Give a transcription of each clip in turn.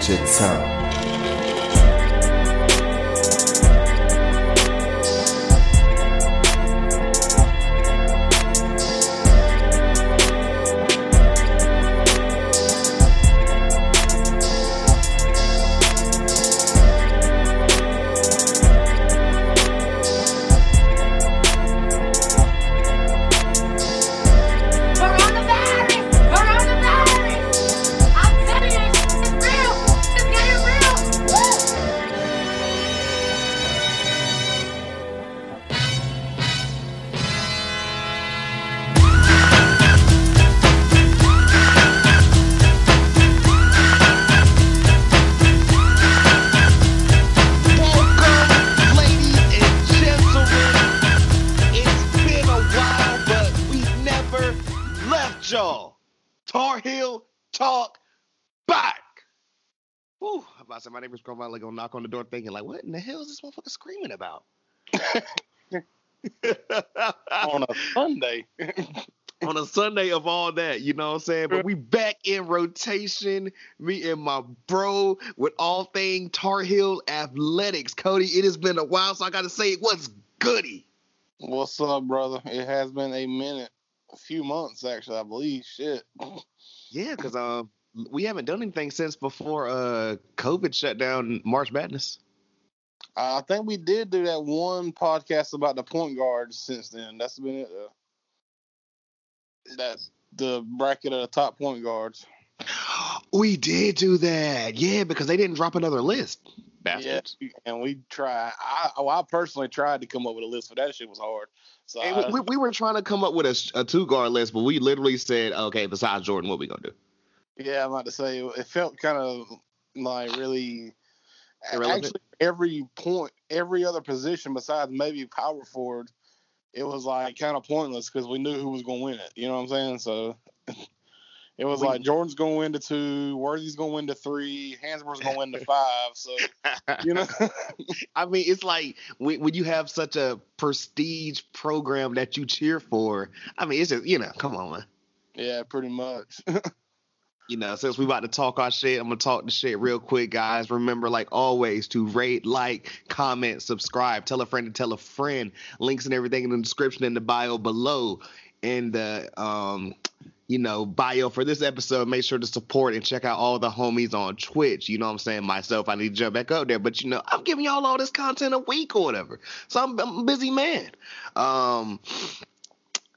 制造。Knock on the door thinking, like, what in the hell is this motherfucker screaming about? on a Sunday. on a Sunday of all that, you know what I'm saying? But we back in rotation, me and my bro with all thing Tar Heel athletics. Cody, it has been a while, so I gotta say what's goody. What's up, brother? It has been a minute, a few months actually, I believe. Shit. Yeah, because um we haven't done anything since before uh COVID shut down March Madness. I think we did do that one podcast about the point guards since then. That's been it. Uh, that's the bracket of the top point guards. We did do that, yeah, because they didn't drop another list. Yeah, and we tried. I, oh, I personally tried to come up with a list, but that shit was hard. So I, we, we were trying to come up with a, a two guard list, but we literally said, okay, besides Jordan, what we gonna do? Yeah, I'm about to say it felt kind of like really. Irrelevant? Actually, every point, every other position besides maybe power forward, it was like kind of pointless because we knew who was going to win it. You know what I'm saying? So it was We- like Jordan's going to win the two, Worthy's going to win the three, Hansbrough's going to win the five. So you know, I mean, it's like when, when you have such a prestige program that you cheer for. I mean, it's just you know, come on, man. yeah, pretty much. You know, since we about to talk our shit, I'm gonna talk the shit real quick, guys. Remember, like always, to rate, like, comment, subscribe, tell a friend to tell a friend. Links and everything in the description in the bio below. And the um, you know, bio for this episode. Make sure to support and check out all the homies on Twitch. You know what I'm saying? Myself, I need to jump back up there, but you know, I'm giving y'all all this content a week or whatever. So I'm, I'm a busy man. Um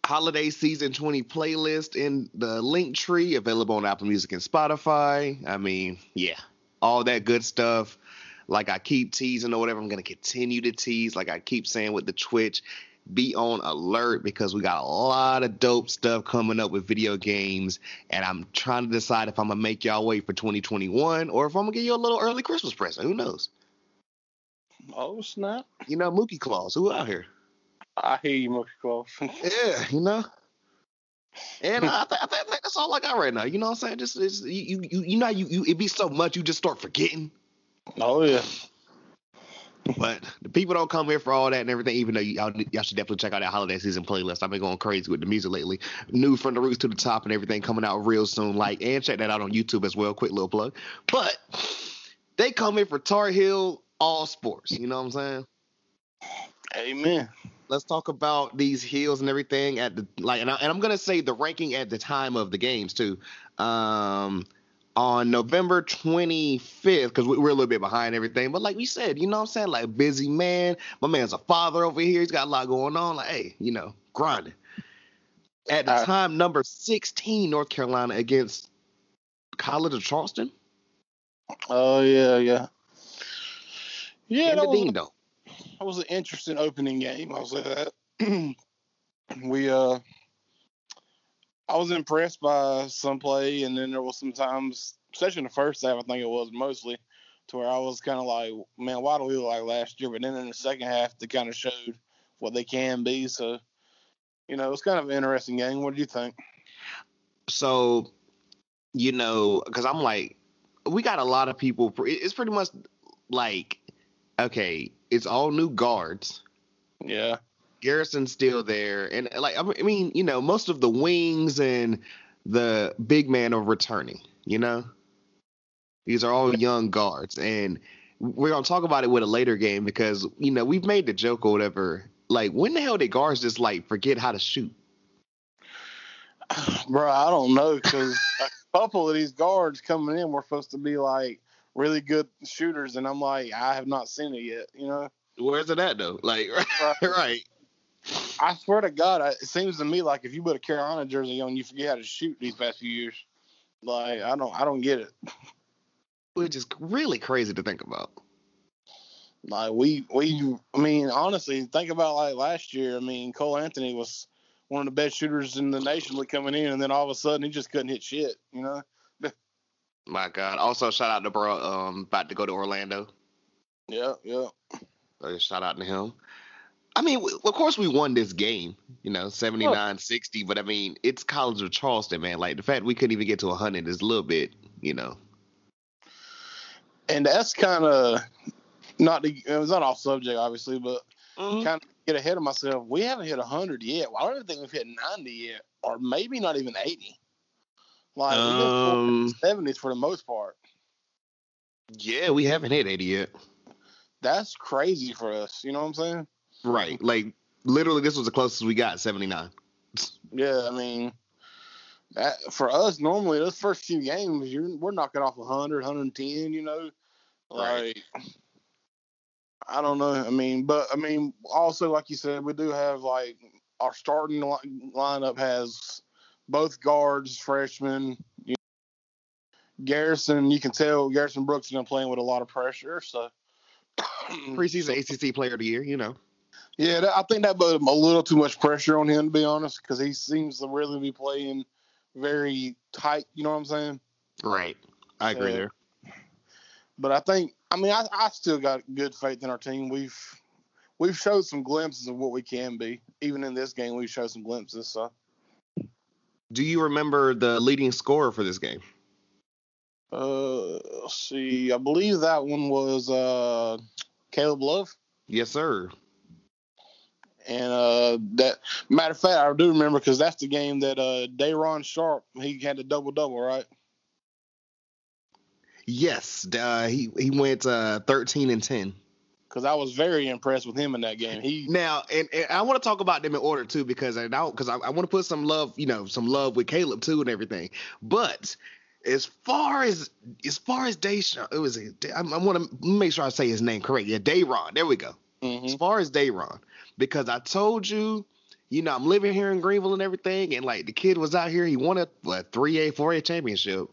holiday season 20 playlist in the link tree available on Apple Music and Spotify. I mean, yeah, all that good stuff. Like I keep teasing or whatever, I'm going to continue to tease. Like I keep saying with the Twitch, be on alert because we got a lot of dope stuff coming up with video games. And I'm trying to decide if I'm going to make y'all wait for 2021 or if I'm going to give you a little early Christmas present. Who knows? oh snap! You know, Mookie Claus, who out here? I hear you, Mookie Claus. Yeah, you know. And I, th- I, th- I think that's all I got right now. You know what I'm saying? Just, it's, you, you, you know, you, you, it be so much you just start forgetting. oh yeah. But the people don't come here for all that and everything. Even though y'all, y'all should definitely check out that holiday season playlist. I've been going crazy with the music lately. New from the roots to the top and everything coming out real soon. Like and check that out on YouTube as well. Quick little plug. But they come here for Tar Heel all sports. You know what I'm saying? Amen. Let's talk about these heels and everything at the like and, I, and I'm gonna say the ranking at the time of the games too. Um on November 25th, because we, we're a little bit behind everything, but like we said, you know what I'm saying? Like busy man. My man's a father over here. He's got a lot going on. Like, hey, you know, grinding. At the Uh, time, number 16, North Carolina against College of Charleston. Oh yeah, yeah. Yeah, that was. That was an interesting opening game. I'll say that. we uh, I was impressed by some play, and then there was some times, especially in the first half, I think it was mostly, to where I was kind of like, man, why do we look like last year? But then in the second half, they kind of showed what they can be. So, you know, it was kind of an interesting game. What do you think? so you know because i'm like we got a lot of people it's pretty much like okay it's all new guards. Yeah, garrison's still there. And like i mean you know most of the wings and the big man are returning you know? These are all young guards, and we're gonna talk about it with a later game because you know we've made the joke or whatever. Like, when the hell did guards just like forget how to shoot? Bro, I don't know because a couple of these guards coming in were supposed to be like really good shooters, and I'm like, I have not seen it yet. You know, Where's it at though? Like, right? I swear to God, I- it seems to me like if you put a Carolina jersey on, you forget how to shoot these past few years. Like, I don't, I don't get it. Which is really crazy to think about. Like we, we, I mean, honestly, think about like last year. I mean, Cole Anthony was one of the best shooters in the nation with coming in, and then all of a sudden he just couldn't hit shit. You know? My God. Also, shout out to bro. Um, about to go to Orlando. Yeah, yeah. So shout out to him. I mean, of course, we won this game, you know, 79 60, but I mean, it's College of Charleston, man. Like, the fact we couldn't even get to 100 is a little bit, you know. And that's kind of not the. It was not off subject, obviously, but Mm-hmm. kind of get ahead of myself. We haven't hit hundred yet. Well, I don't even think we've hit ninety yet, or maybe not even eighty. Like Um, seventies for the most part. Yeah, we haven't hit 80 yet. That's crazy for us. You know what I'm saying? Right. Like, literally, this was the closest we got 79. Yeah, I mean, that, for us normally those first few games, you're we're knocking off 100, 110. You know, Right. like I don't know. I mean, but I mean, also like you said, we do have like our starting li- lineup has both guards, freshmen. You know, Garrison, you can tell Garrison Brooks has been playing with a lot of pressure. So Preseason ACC player of the year, you know. Yeah, I think that put a little too much pressure on him to be honest, because he seems to really be playing very tight. You know what I'm saying? Right. I agree Uh, there. But I think, I mean, I, I still got good faith in our team. We've we've showed some glimpses of what we can be. Even in this game, we showed some glimpses. So Do you remember the leading scorer for this game? uh, let's see, I believe that one was uh, Caleb Love. Yes, sir. And uh, that matter of fact, I do remember because that's the game that uh, Day'Ron Sharpe he had the double double, right? Yes, uh, he he went uh, 13 and 10. Because I was very impressed with him in that game. He Now, and, and I want to talk about them in order too, because I don't, because I, I want to put some love, you know, some love with Caleb too and everything. But as far as as far as Dayshawn, it was a, I, I want to make sure I say his name correct. Yeah, Day'Ron. There we go. Mhm. As far as Day'Ron, because I told you, you know, I'm living here in Greenville and everything, and like the kid was out here, he won a A, four A championship.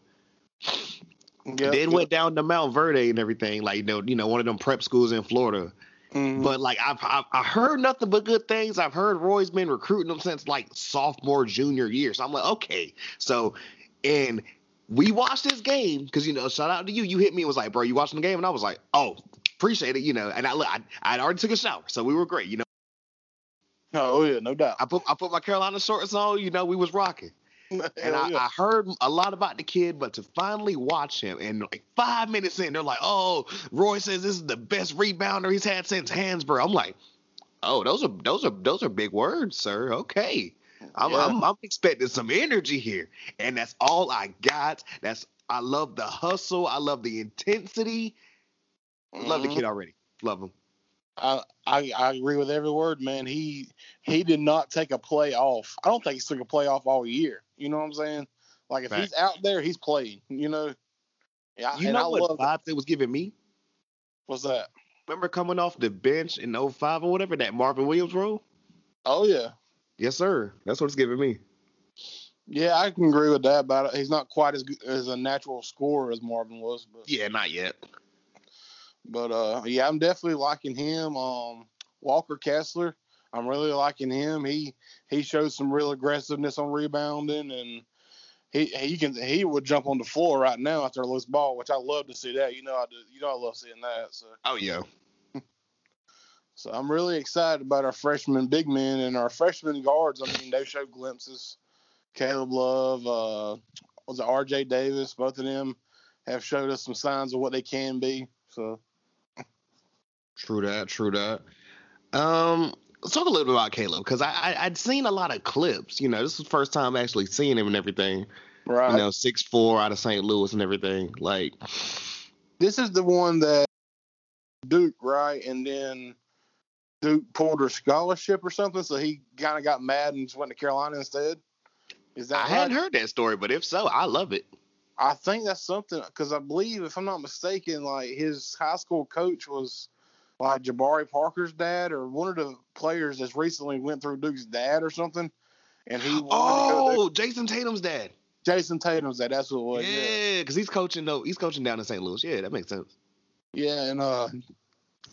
Yep, then yep. went down to Montverde and everything, like you know, you know, one of them prep schools in Florida. Mhm. But like I've, I've I heard nothing but good things. I've heard Roy's been recruiting them since like sophomore, junior year. So I'm like, okay. So and we watched this game because you know, shout out to you. You hit me and was like, bro, you watching the game? And I was like, oh, appreciate it, you know. And I look, I I already took a shower, so we were great, you know. oh yeah, no doubt. I put I put my Carolina shorts on, you know, we was rocking. And I, yeah. I heard a lot about the kid, but to finally watch him and like five minutes in, they're like, "Oh, Roy says this is the best rebounder he's had since Hansbrough." I'm like, "Oh, those are those are those are big words, sir. Okay, I'm Yeah. I'm, I'm expecting some energy here, and that's all I got. That's I love the hustle. I love the intensity. Love the Mhm. kid already. Love him. I, I I agree with every word, man. He he did not take a play off. I don't think he's took a play off all year. You know what I'm saying? Like if he's out there, he's playing. You know. Yeah, You know I what love vibes it was giving me? what's that? Remember coming off the bench in 05 or whatever that Marvin Williams role? Oh yeah, Yes, sir. That's what it's giving me. yeah. I can agree with that. About it. He's not quite as good, as a natural scorer as Marvin was, but Yeah, not yet. but uh, yeah, I'm definitely liking him. Um, Walker Kessler, I'm really liking him. He he shows some real aggressiveness on rebounding, and he he can he would jump on the floor right now after a loose ball, which I love to see that. You know I do, you know I love seeing that. So Oh yeah. so I'm really excited about our freshman big men and our freshman guards. I mean they showed glimpses. Caleb Love, uh, was it R.J. Davis? Both of them have showed us some signs of what they can be. So. True that. True that. Um, let's talk a little bit about Caleb because I, I I'd seen a lot of clips. You know, this is the first time actually seeing him and everything. Right. You know, six four out of St. Louis and everything. Like, This is the one that Duke, right? And then Duke pulled her scholarship or something, so he kind of got mad and just went to Carolina instead. Is that I right? hadn't heard that story, but if so, I love it. I think that's something because I believe, if I'm not mistaken, like his high school coach was like Jabari Parker's dad or one of the players that's recently went through Duke's dad or something. And he wanted to go to Oh, Jayson Tatum's dad. Jayson Tatum's dad. That's what it was. Yeah. Yeah, because he's coaching. No, he's coaching down in St. Louis. Yeah, that makes sense. Yeah, and uh,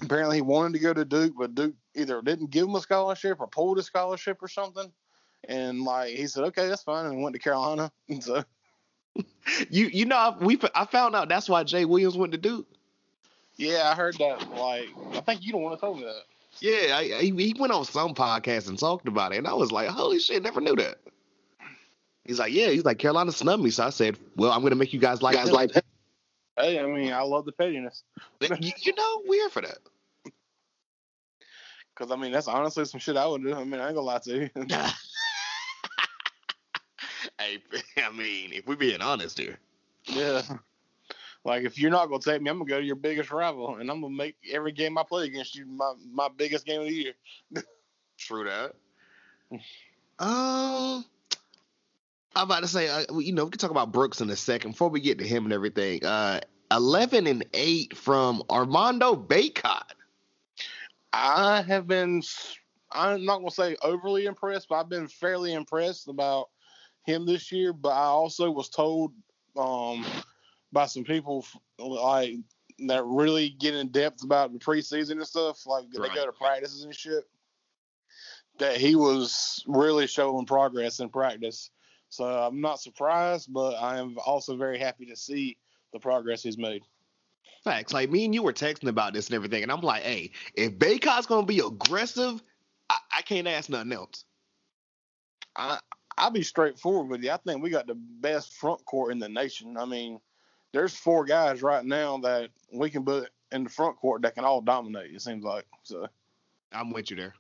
apparently he wanted to go to Duke, but Duke either didn't give him a scholarship or pulled a scholarship or something. And like he said, okay, that's fine, and went to Carolina. And so You you know we I found out that's why Jay Williams went to Duke. Yeah, I heard that. Like I think you don't want to tell me that. Yeah, I, I, he went on some podcast and talked about it, and I was like, holy shit, never knew that. He's like, yeah, he's like Carolina snubbed me, so I said, well, I'm gonna make you guys like Guys them. Hey, I mean, I love the pettiness you, you know, we're here for that. because I mean that's honestly some shit I would do. I mean, I ain't gonna lie to you. hey, I mean, if we're being honest here, yeah. Like if you're not gonna take me, I'm gonna go to your biggest rival, and I'm gonna make every game I play against you my my biggest game of the year. true that. Um, I'm about to say, uh, you know, we can talk about Brooks in a second before we get to him and everything. Uh, eleven and eight from Armando Bacot. I have been, I'm not going to say overly impressed, but I've been fairly impressed about him this year. But I also was told um, by some people like that really get in depth about the preseason and stuff, like Right. they go to practices and shit, that he was really showing progress in practice. So I'm not surprised, but I am also very happy to see the progress he's made. Facts. Like me and you were texting about this and everything, and I'm like, hey, if Bacot's gonna be aggressive, I, I can't ask nothing else. I I'll be straightforward with you. I think we got the best front court in the nation. I mean, there's four guys right now that we can put in the front court that can all dominate. It seems like so. I'm with you there.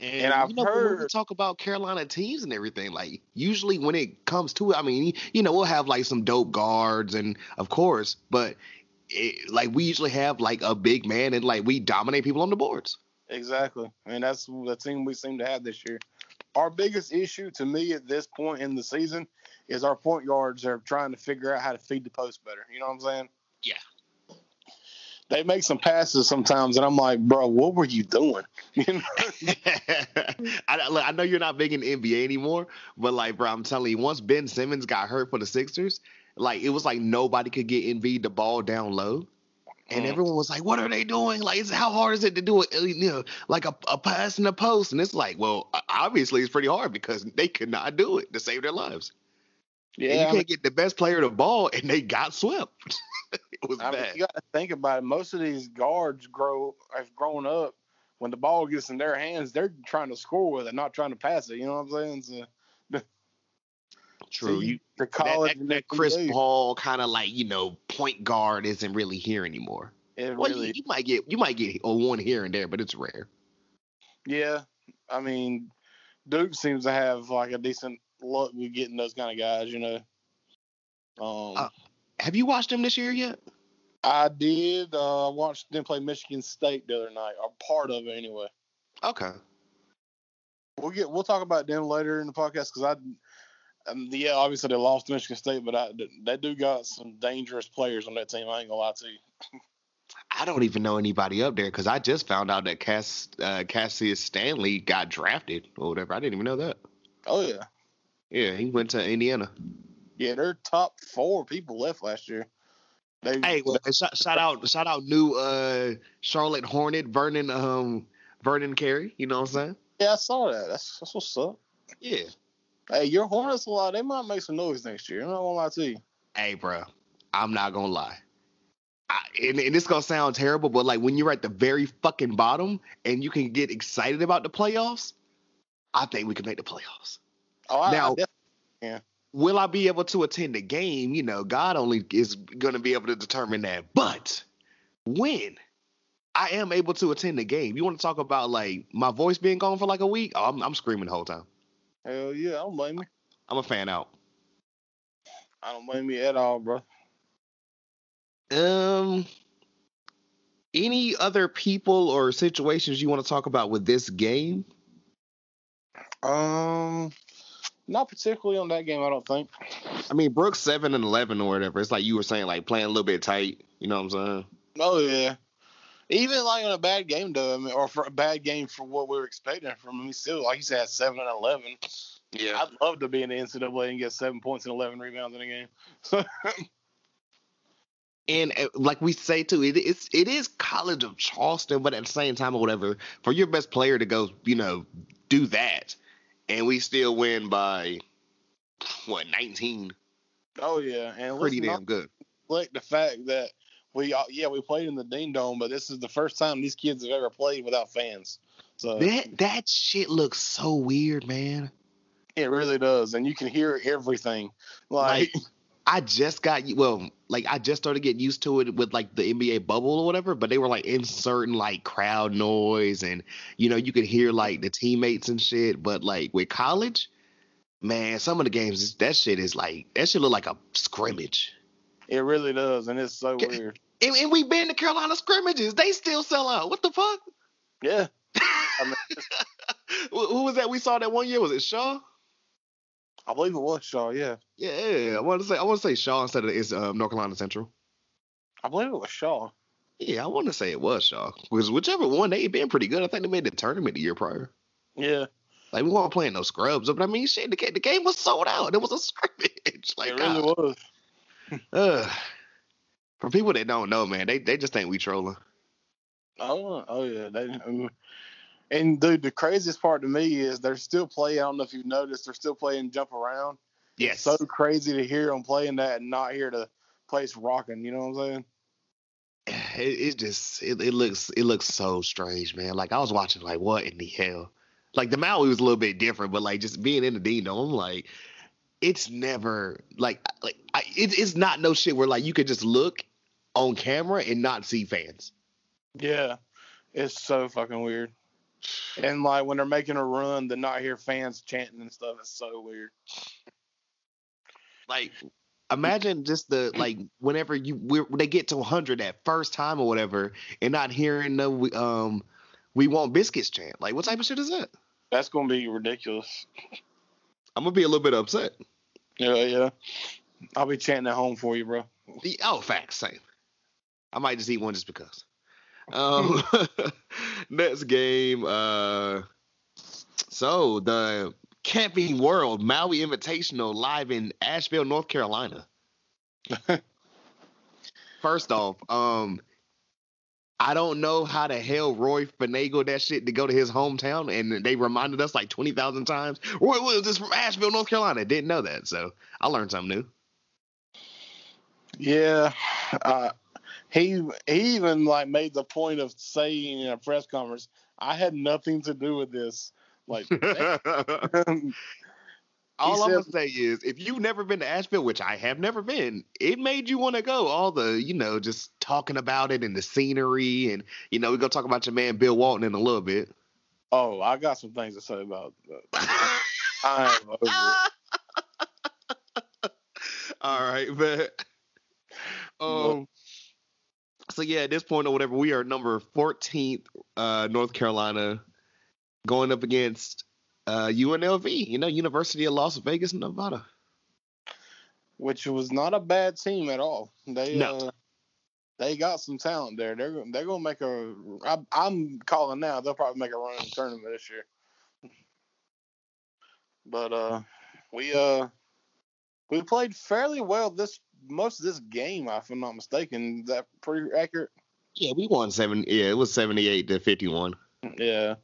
And, And I've you know, when we heard- talk about Carolina teams and everything. Like usually when it comes to it, I mean, you know, we'll have like some dope guards and of course, but it, like we usually have like a big man and like we dominate people on the boards. Exactly, I and that's the team we seem to have this year. Our biggest issue to me at this point in the season is our point guards are trying to figure out how to feed the post better. You know what I'm saying? Yeah. They make some passes sometimes, and I'm like, bro, what were you doing? You know? I, look, I know you're not big in the NBA anymore, but like, bro, I'm telling you, once Ben Simmons got hurt for the Sixers, like it was like nobody could get Embiid the ball down low. And Mm. everyone was like, "What are they doing? Like, how hard is it to do it? You know, like a, a pass in the post?" And it's like, well, obviously it's pretty hard because they could not do it to save their lives. And yeah, you I can't mean, get the best player the ball, and they got swept. it was I mean, bad. you got to think about it. Most of these guards grow have grown up. When the ball gets in their hands, they're trying to score with it, not trying to pass it. You know what I'm saying? So, True. see, You the that, college that, and that Chris Paul kind of like you know point guard isn't really here anymore. it Well, really, you, you might get you might get a one here and there, but it's rare. yeah. I mean, Duke seems to have like a decent luck with getting those kind of guys. You know. Um, Uh, Have you watched them this year yet? I did uh, watched them play Michigan State the other night, or part of it anyway. Okay. We'll get we'll talk about them later in the podcast because I, um, yeah, obviously they lost to Michigan State, but I they do got some dangerous players on that team. I ain't gonna lie to you. I don't even know anybody up there because I just found out that Cass uh, Cassius Stanley got drafted or whatever. I didn't even know that. Oh yeah, Yeah, he went to Indiana. yeah, their top four people left last year. They, Hey, well, and shout, shout out, shout out, new uh, Charlotte Hornet Vernon, um, Vernon Carey. You know what I'm saying? yeah, I saw that. That's that's what's up. Yeah. Hey, your Hornets a lot. They might make some noise next year. I'm not gonna lie to you. Hey, bro, I'm not gonna lie. I, and, and it's gonna sound terrible, but like when you're at the very fucking bottom and you can get excited about the playoffs, I think we can make the playoffs. Oh, I, Now- I def- Will I be able to attend the game? You know, God only is gonna be able to determine that. But when I am able to attend the game, you want to talk about like my voice being gone for like a week? Oh, I'm, I'm screaming the whole time. Hell yeah, I don't blame me. I'm a fan out. I don't blame me at all, bro. Um, any other people or situations you want to talk about with this game? Um, not particularly on that game. I don't think. I mean, Brooks seven and eleven or whatever. It's like you were saying, like playing a little bit tight. You know what I'm saying? Oh yeah. Even like on a bad game though, I mean, or for a bad game for what we were expecting from him, he still like he said seven and eleven. Yeah. I'd love to be in the NCAA and get seven points and eleven rebounds in a game. And uh, like we say too, it is it is College of Charleston, but at the same time or whatever, for your best player to go, you know, do that, and we still win by what 19, oh yeah, and pretty damn not good. Like the fact that we all- yeah we played in the Dean Dome, but this is the first time these kids have ever played without fans. So That that shit looks so weird, man. it really does, and you can hear everything. Like, Like I just got well, like I just started getting used to it with like the NBA bubble or whatever, but they were like inserting like crowd noise and you know you could hear like the teammates and shit. But like with college, man, some of the games that shit is like that shit look like a scrimmage. it really does, and it's so Okay. weird. And, and we been to Carolina scrimmages, they still sell out. What the fuck? Yeah, I mean, who, was that we saw that one year? Was it Shaw? I believe it was Shaw. Yeah, Yeah, I want to say I want to say Shaw instead of it's um, North Carolina Central. I believe it was Shaw. Yeah, I want to say it was Shaw because whichever one they had been pretty good. I think they made the tournament the year prior. Yeah, Like we weren't playing no scrubs, but I mean, shit, the, the game was sold out. It was a scrimmage. Like, it really God. was. Ugh. For people that don't know, man, they they just think we trolling. Oh, oh yeah. They, and dude, the craziest part to me is they're still playing. I don't know if you've noticed, they're still playing jump around. Yes. So crazy to hear them playing that and not hear the place rocking. You know what I'm saying? it, it just it, it looks it looks so strange, man. Like I was watching, like what in the hell? Like the Maui was a little bit different, but like just being in the Dean Dome, like it's never like like I, it, it's not no shit where like you could just look on camera and not see fans. Yeah, it's so fucking weird. And like when they're making a run, to not hear fans chanting and stuff is so weird. Like imagine just the like whenever you we they get to 100 that first time or whatever, and not hearing the um we want biscuits chant. Like what type of shit is that? That's gonna be ridiculous. I'm gonna be a little bit upset. Yeah, yeah. I'll be chanting at home for you, bro. The- Oh, facts, same. I might just eat one just because. Um, next game. Uh, so the Camping World Maui Invitational live in Asheville, North Carolina. First off, um, I don't know how the hell Roy finagled that shit to go to his hometown, and they reminded us like twenty thousand times. Roy Williams is from Asheville, North Carolina. Didn't know that, so I learned something new. Yeah, uh, he he even like made the point of saying in a press conference, "I had nothing to do with this." Like, All He I'm gonna say is, if you've never been to Asheville, which I have never been, it made you want to go. All the, you know, just talking about it and the scenery, and you know, we're gonna talk about your man Bill Walton in a little bit. oh, I got some things to say about. That. I'm over it. All right, but um, so yeah, at this point or whatever, we are number 14th, uh, North Carolina, going up against uh UNLV, you know, University of Las Vegas, Nevada. Which was not a bad team at all. They No. uh, they got some talent there. They're they're gonna make a. I, I'm calling now. They'll probably make a run in the tournament this year. But uh, we uh, we played fairly well this most of this game, if I'm not mistaken. Is that pretty accurate? Yeah, we won seven. Yeah, it was 78 to 51. Yeah.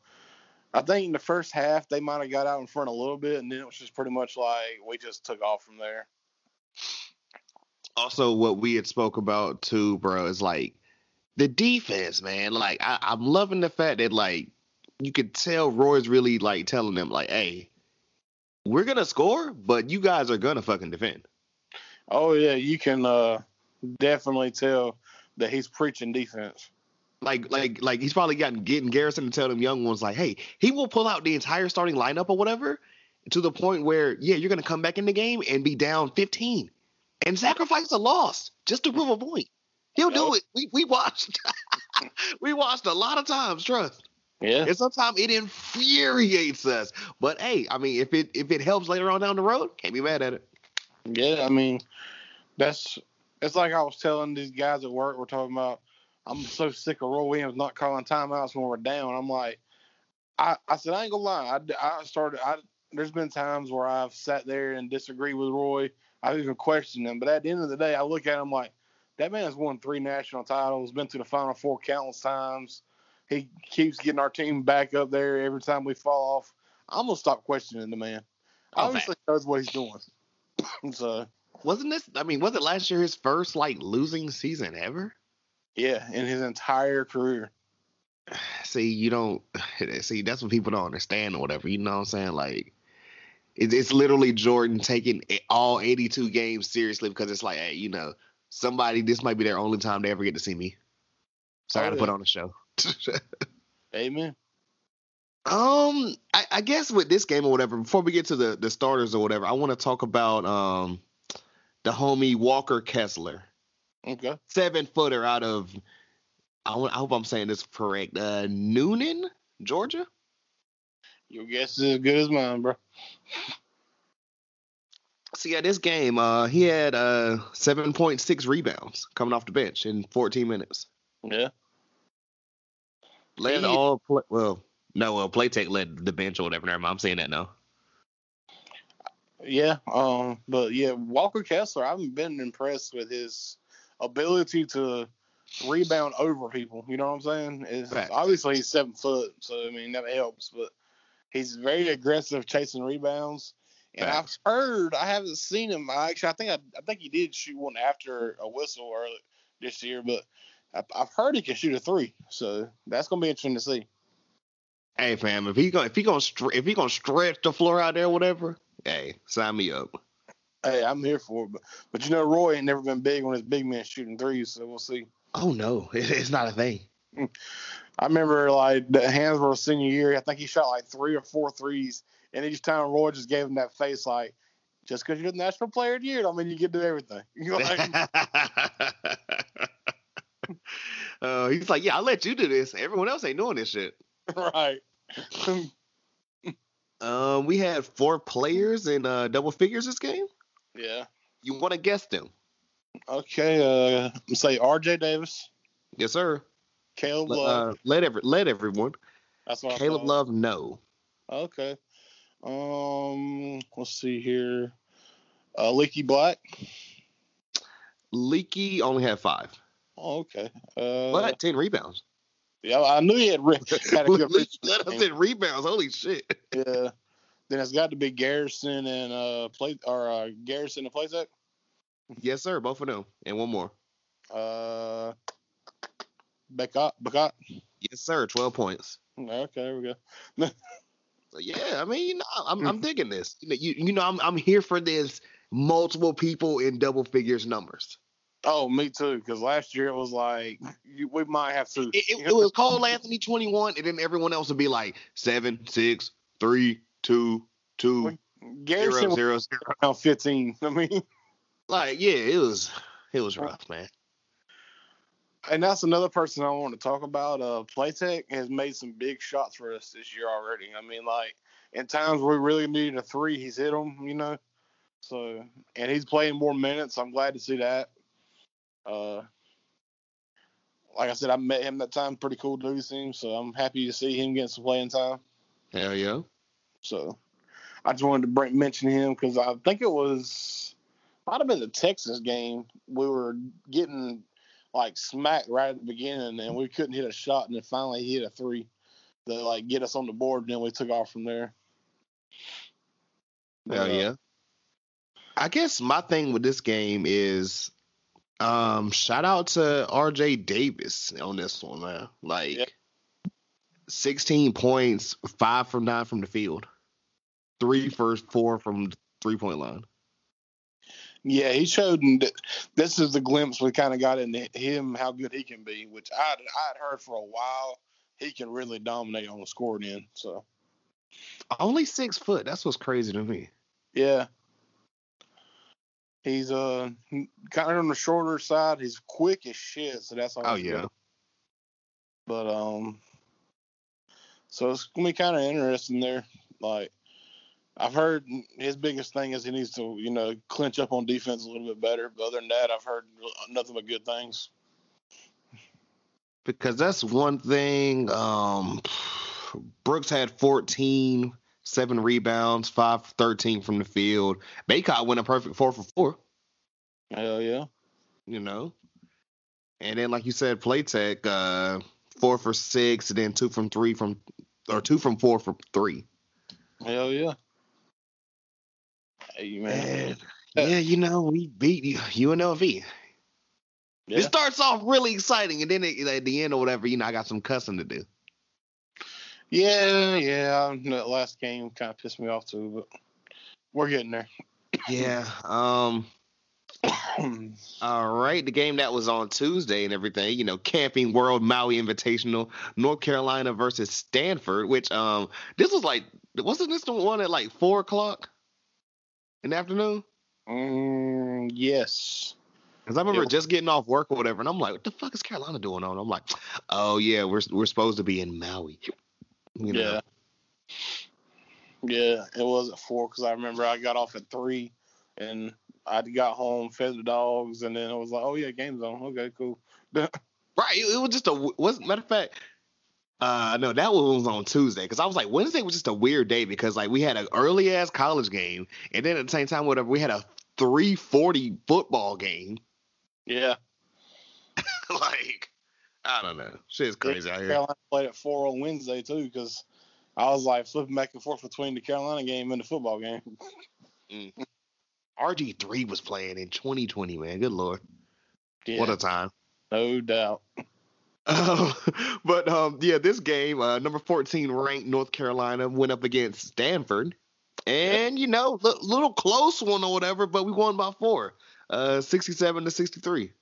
I think in the first half they might have got out in front a little bit, and then it was just pretty much like we just took off from there. also what we had spoke about too, bro, is like the defense, man. Like I, I'm loving the fact that like you could tell Roy's really like telling them like, hey, we're gonna score, but you guys are gonna fucking defend. Oh yeah, you can uh, definitely tell that he's preaching defense. Like like like he's probably gotten getting Garrison to tell them young ones like, hey, he will pull out the entire starting lineup or whatever to the point where yeah, you're gonna come back in the game and be down 15. and sacrifice a loss just to prove a point. He'll do it. We we watched we watched a lot of times, trust. Yeah. And sometimes it infuriates us. But hey, I mean if it if it helps later on down the road, can't be mad at it. Yeah, I mean, that's it's like I was telling these guys at work. We're talking about. I'm so sick of Roy Williams not calling timeouts when we're down. I'm like, I, I said I ain't gonna lie. I, I started. I there's been times where I've sat there and disagreed with Roy. I've even questioned him. But at the end of the day, I look at him like that man has won three national titles, been to the Final Four countless times. He keeps getting our team back up there every time we fall off. I'm gonna stop questioning the man. Oh, Obviously, knows what he's doing. so Wasn't this I mean, was it last year his first like losing season ever? Yeah, in his entire career. See, you don't see that's what people don't understand or whatever. You know what I'm saying? Like it's, it's literally Jordan taking all 82 games seriously because it's like, hey, you know, somebody this might be their only time they ever get to see me. So I got to put on a show. Amen. Um, I, I guess with this game or whatever, before we get to the the starters or whatever, I want to talk about um the homie Walker Kessler, Okay. seven footer out of. I, I hope I'm saying this correct. Uh, Newnan, Georgia. Your guess is as good as mine, bro. See, yeah, this game, uh, he had uh 7.6 rebounds coming off the bench in 14 minutes. Yeah. Led all play, well, no, well, Platek led the bench or whatever. Never mind, I'm saying that now. Yeah. Um, but yeah, Walker Kessler, I've been impressed with his ability to rebound over people. You know what I'm saying? It's, obviously he's seven foot, so I mean that helps, but he's very aggressive chasing rebounds. And. I've heard, I haven't seen him. I actually, I think I, I think he did shoot one after a whistle early this year, but I, I've heard he can shoot a three. So that's gonna be interesting to see. Hey, fam, if he gonna if he gonna stre- if he gonna stretch the floor out there, or whatever, hey, sign me up. Hey, I'm here for it, but but you know Roy ain't never been big on his big man shooting threes, so we'll see. Oh no, it, it's not a thing. I remember like the Hansbrough senior year, I think he shot like three or four threes, and each time Roy just gave him that face like, just because you're the national player of the year, don't mean you get to do everything. Like, uh, he's like, yeah, I'll let you do this. Everyone else ain't doing this shit. right. Um, we had four players in uh, double figures this game. yeah. You want to guess them? Okay. Uh, say R.J. Davis, Yes, sir. Caleb Let- Love. Uh, let every let everyone. That's what Caleb. Love, no. Okay. Um, let's see here. Uh, Leaky Black. Leaky only had five, Oh, okay. Uh, but ten rebounds. Yeah, I knew he had, re- had a good led us in rebounds. Holy shit! Yeah. Then it's got to be Garrison and uh play or uh, Garrison and Platek. Yes, sir. Both of them, and one more. Uh, Bacot. Bacot. Yes, sir. Twelve points. Okay, there we go. So, yeah, I mean, you know, I'm I'm digging this. You know, you, you know, I'm I'm here for this. Multiple people in double figures numbers. Oh, me too. Because last year it was like you, we might have to. It, it, it was Cole Anthony 21, and then everyone else would be like seven, six, three, two, two, Garrison zero, was zero, zero. around 15. I mean, Like, yeah, it was it was rough, man. and that's another person I want to talk about. Uh, Platek has made some big shots for us this year already. I mean, like in times we really needed a three, he's hit them. You know, so and he's playing more minutes. I'm glad to see that. Uh, like I said, I met him that time. Pretty cool dude, seems. So I'm happy to see him getting some playing time. Hell yeah. So I just wanted to bring, mention him because I think it was might have been the Texas game. We were getting like smacked right at the beginning, and we couldn't hit a shot, and then finally he hit a three to like get us on the board. And then we took off from there. Hell uh, yeah. I guess my thing with this game is um shout out to RJ Davis on this one, man. Like Yeah. 16 points, five from nine from the field. three first, four from three point line. Yeah, he showed. that This is the glimpse we kind of got in him how good he can be, which I I had heard for a while. He can really dominate on the scoring end. So Only six foot. That's what's crazy to me. yeah, He's uh kind of on the shorter side. He's quick as shit, so that's all. Oh yeah. But um, so it's gonna be kind of interesting there. Like I've heard his biggest thing is he needs to you know clinch up on defense a little bit better. But other than that, I've heard nothing but good things. Because that's one thing. Um, Brooks had 14, seven rebounds, five for 13 from the field. Bacot went a perfect four for four. Hell yeah. You know. And then, like you said, Platek, uh, four for six, and then two from three from, or two from four for three. Hell yeah. Hey man. And, yeah, you know, we beat UNLV. Yeah. It starts off really exciting, and then it, at the end or whatever, you know, I got some cussing to do. Yeah, yeah. That last game kind of pissed me off too, but we're getting there. Yeah. Um. All right, the game that was on Tuesday and everything, you know, Camping World Maui Invitational, North Carolina versus Stanford. Which um, this was like, wasn't this the one at like four o'clock in the afternoon? mm, yes. Because I remember Yeah. just getting off work or whatever, and I'm like, what the fuck is Carolina doing on? I'm like, oh yeah, we're we're supposed to be in Maui. You know? Yeah. Yeah, it was at four because I remember I got off at three, and I got home, fed the dogs, and then I was like, "Oh yeah, game's on. Okay, cool." Right. It, it was just a was matter of fact. Uh no, that one was on Tuesday because I was like Wednesday was just a weird day because like we had an early ass college game and then at the same time whatever we had a three forty football game. yeah, like I don't know, shit's crazy out here. Carolina played at four on Wednesday too because I was like flipping back and forth between the Carolina game and the football game. RG three was playing in 2020, man. Good lord, Yeah, what a time. no doubt. Uh, but um, yeah, this game, uh, number 14 ranked North Carolina went up against Stanford, and you know, li- little close one or whatever, but we won by four, uh, 67 to 63.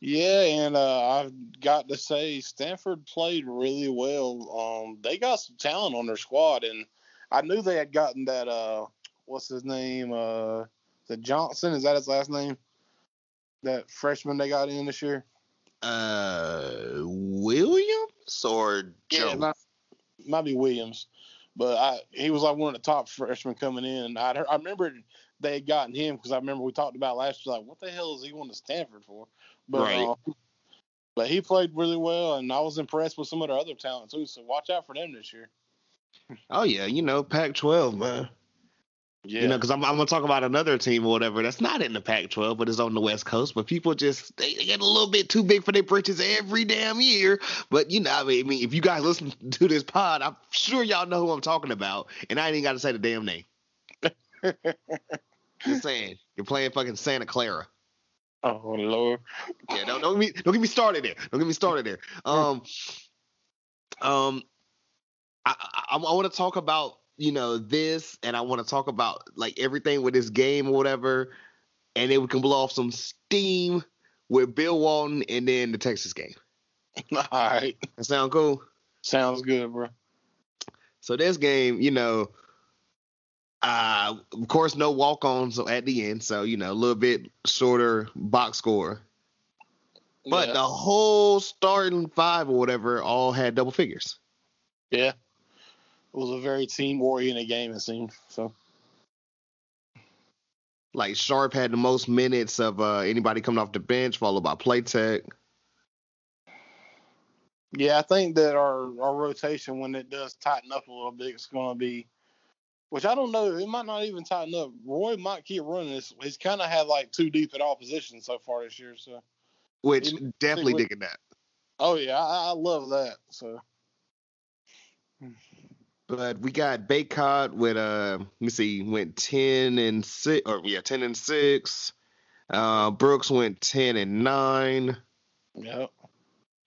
Yeah, and uh, I've got to say, Stanford played really well. Um, they got some talent on their squad, and I knew they had gotten that. Uh, what's his name? Uh, the Johnson is that his last name? That freshman they got in this year. Uh, Williams or Yeah, Joe? it might, might be Williams, but I he was like one of the top freshmen coming in. I I remember they had gotten him because I remember we talked about last year. Like, what the hell is he going to Stanford for? But Right. uh, but he played really well, and I was impressed with some of their other talent too. So watch out for them this year. oh yeah, you know, Pac-12, man. Yeah, You know, because I'm, I'm gonna talk about another team or whatever that's not in the Pac-12, but is on the West Coast. But people just they, they get a little bit too big for their britches every damn year. But you know, I mean, I mean, if you guys listen to this pod, I'm sure y'all know who I'm talking about, and I ain't even got to say the damn name. Just saying, you're playing fucking Santa Clara. Oh lord. Yeah, don't don't get me don't get me started there. Don't get me started there. Um, um, I I, I want to talk about you know this, and I want to talk about like everything with this game or whatever, and then we can blow off some steam with Bill Walton and then the Texas game. All right, That sound cool? sounds good, bro. So this game, you know, uh, of course, no walk-ons at the end, so you know, a little bit shorter box score. But yeah. the whole starting five or whatever all had double figures. yeah, it was a very team oriented game. It seemed so. Like Sharpe had the most minutes of uh, anybody coming off the bench, followed by Platek. Yeah, I think that our our rotation when it does tighten up a little bit, it's going to be, which I don't know. It might not even tighten up. Roy might keep running this. He's kind of had like two deep at all positions so far this year. So, Which definitely digging that. oh yeah, I, I love that. So, But we got Bacot with uh let me see, went ten and six or yeah, ten and six. Uh Brooks went ten and nine. yeah,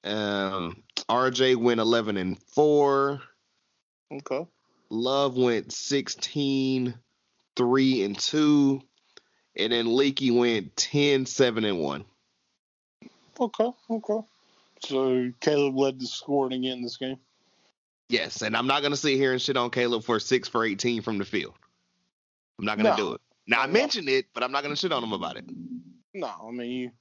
Um RJ went eleven and four. okay, Love went 16, 3 and 2. And then Leaky went 10, 7 and 1. okay, okay. So Caleb led the scoring again this game. Yes, and I'm not gonna sit here and shit on Caleb for six for 18 from the field. I'm not gonna No. do it. Now I mentioned it, but I'm not gonna shit on him about it. No, I mean you.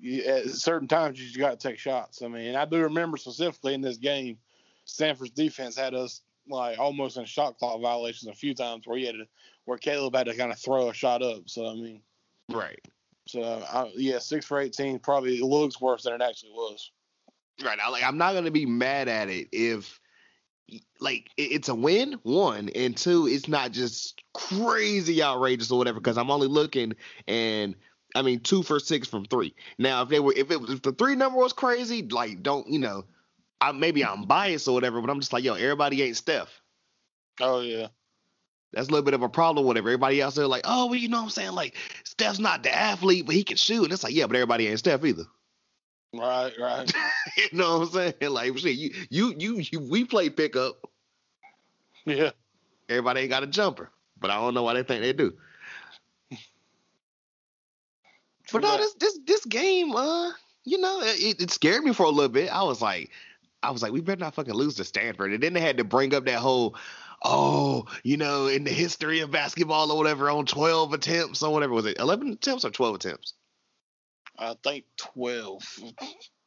you at certain times you just got to take shots. I mean, I do remember specifically in this game, Stanford's defense had us like almost in shot clock violations a few times where he had to, where Caleb had to kind of throw a shot up. So I mean, Right. so I, yeah, six for eighteen probably looks worse than it actually was. Right. I, like I'm not gonna be mad at it if like it's a win, one, and two, it's not just crazy outrageous or whatever, because I'm only looking and I mean two for six from three. Now if they were if it was if the three number was crazy, like don't you know, I maybe I'm biased or whatever, but I'm just like, yo, everybody ain't Steph. Oh yeah, That's a little bit of a problem with everybody else. They're like, oh, well, you know what I'm saying? Like, Steph's not the athlete, but he can shoot. And it's like, yeah, but everybody ain't Steph either. right, right. you know what I'm saying? Like, shit, you, you, you, you we play pickup. yeah, Everybody ain't got a jumper, but I don't know why they think they do. But no, this, this, this game, uh, you know, it, it scared me for a little bit. I was like, I was like, we better not fucking lose to Stanford. And then they had to bring up that whole, oh, you know, in the history of basketball or whatever, on 12 attempts or whatever was it, 11 attempts or 12 attempts? I think twelve.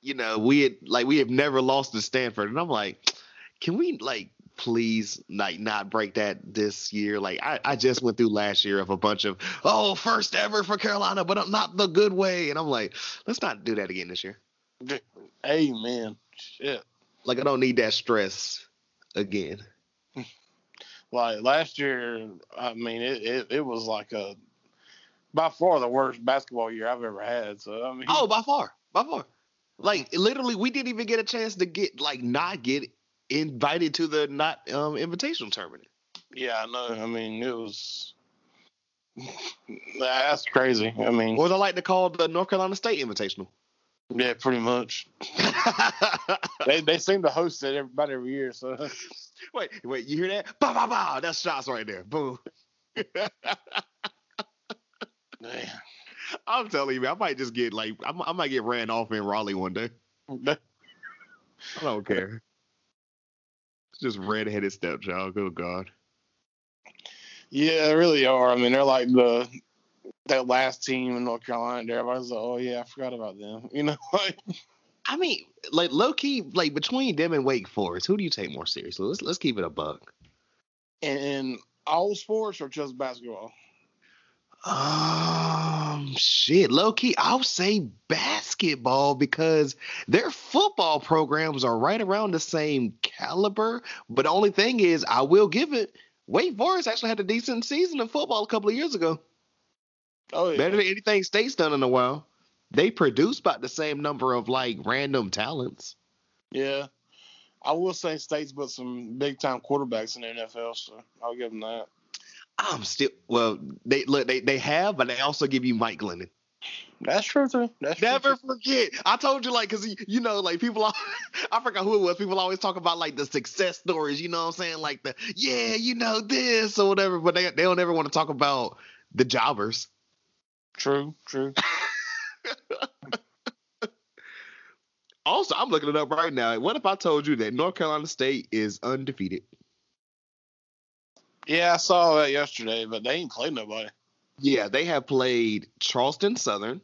you know, we had like we have never lost to Stanford, and I'm like, can we like please like not break that this year? Like I, I just went through last year of a bunch of oh first ever for Carolina, but I'm not the good way, and I'm like, let's not do that again this year. Amen. Shit. Like I don't need that stress again. Like last year, I mean, it, it, it was like a by far the worst basketball year I've ever had. So I mean, Oh, by far, by far. Like literally, we didn't even get a chance to get like not get invited to the not um invitational tournament. yeah, I know. I mean, it was that's crazy. I mean, Or they like to call the North Carolina State Invitational. Yeah, pretty much. They they seem to host it every, about every year. So wait, wait, you hear that? Bah, bah, bah. That's shots right there. Boom. man, I'm telling you, man, I might just get like, I, might- I might get ran off in Raleigh one day. I don't care. It's just redheaded stepchild. Good God. yeah, they really are. I mean, they're like the that last team in North Carolina. There, everybody's like, oh yeah, I forgot about them. You know, like I mean, like low key, like between them and Wake Forest, who do you take more seriously? Let's let's keep it a buck. in, in all sports or just basketball. Um, shit, low key, I'll say basketball because their football programs are right around the same caliber. But the only thing is, I will give it. Wake Forest actually had a decent season of football a couple of years ago. Oh yeah, Better than anything State's done in a while. They produce about the same number of like random talents. yeah. I will say State's put some big time quarterbacks in the NFL, so I'll give them that. I'm still well. They look. They they have, but they also give you Mike Glennon. That's true too. That's true, Never too. forget. I told you, like, cause you know, like people, al- I forgot who it was. People always talk about like the success stories. You know what I'm saying? Like the yeah, you know this or whatever. But they they don't ever want to talk about the jobbers. True, true. Also, I'm looking it up right now. What if I told you that North Carolina State is undefeated? Yeah, I saw that yesterday, but they ain't played nobody. Yeah, they have played Charleston Southern,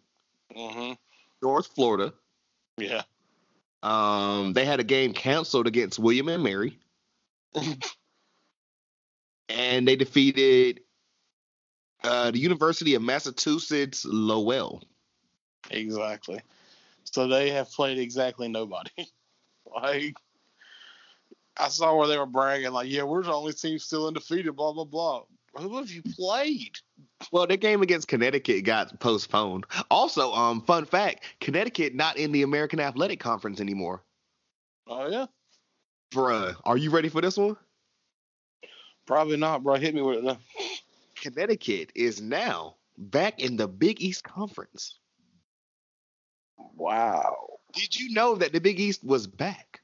Mm-hmm. North Florida. Yeah. Um, they had a game canceled against William and Mary, and they defeated uh, the University of Massachusetts Lowell. Exactly. So they have played exactly nobody. like I saw where they were bragging, like, yeah, we're the only team still undefeated, blah blah blah. Who have you played? Well, their game against Connecticut got postponed. Also, um, fun fact: Connecticut not in the American Athletic Conference anymore. Oh yeah, Bruh, are you ready for this one? probably not, bro. Hit me with it. Connecticut is now back in the Big East Conference. Wow. Did you know that the Big East was back?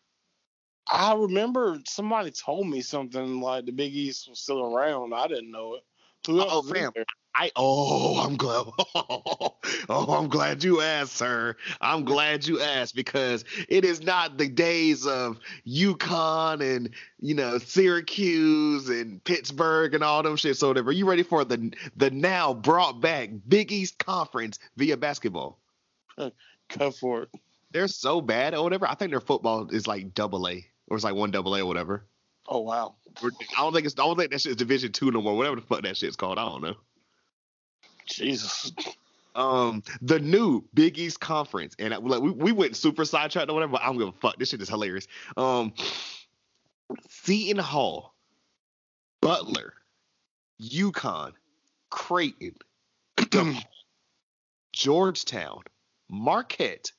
I remember somebody told me something like the Big East was still around. I didn't know it. Who Oh, fam. I oh I'm glad oh I'm glad you asked, sir. I'm glad you asked because it is not the days of UConn and you know Syracuse and Pittsburgh and all them shit. So whatever. Are you ready for the the now brought back Big East Conference via basketball? Come for it. They're so bad or whatever. I think their football is like double A or it's like one double A or whatever. Oh wow. I don't think it's I don't think that shit's Division two no more. Whatever the fuck that shit's called. I don't know. Jesus. um the new Big East Conference, and I, like we, we went super sidetracked or whatever. But I don't give a fuck. This shit is hilarious. Um, Seton Hall, Butler, UConn, Creighton, Georgetown, Marquette,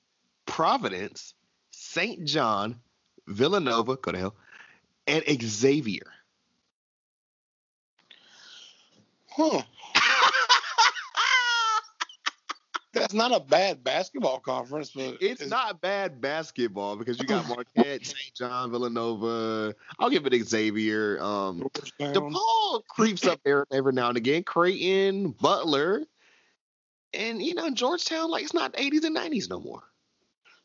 Providence, St. John, Villanova, go to hell, and Xavier. Huh. That's not a bad basketball conference, but It's not bad basketball because you got Marquette, St. John, Villanova. I'll give it Xavier. Um. DePaul creeps up there every now and again. Creighton, Butler, and you know Georgetown. Like it's not 80s and 90s no more.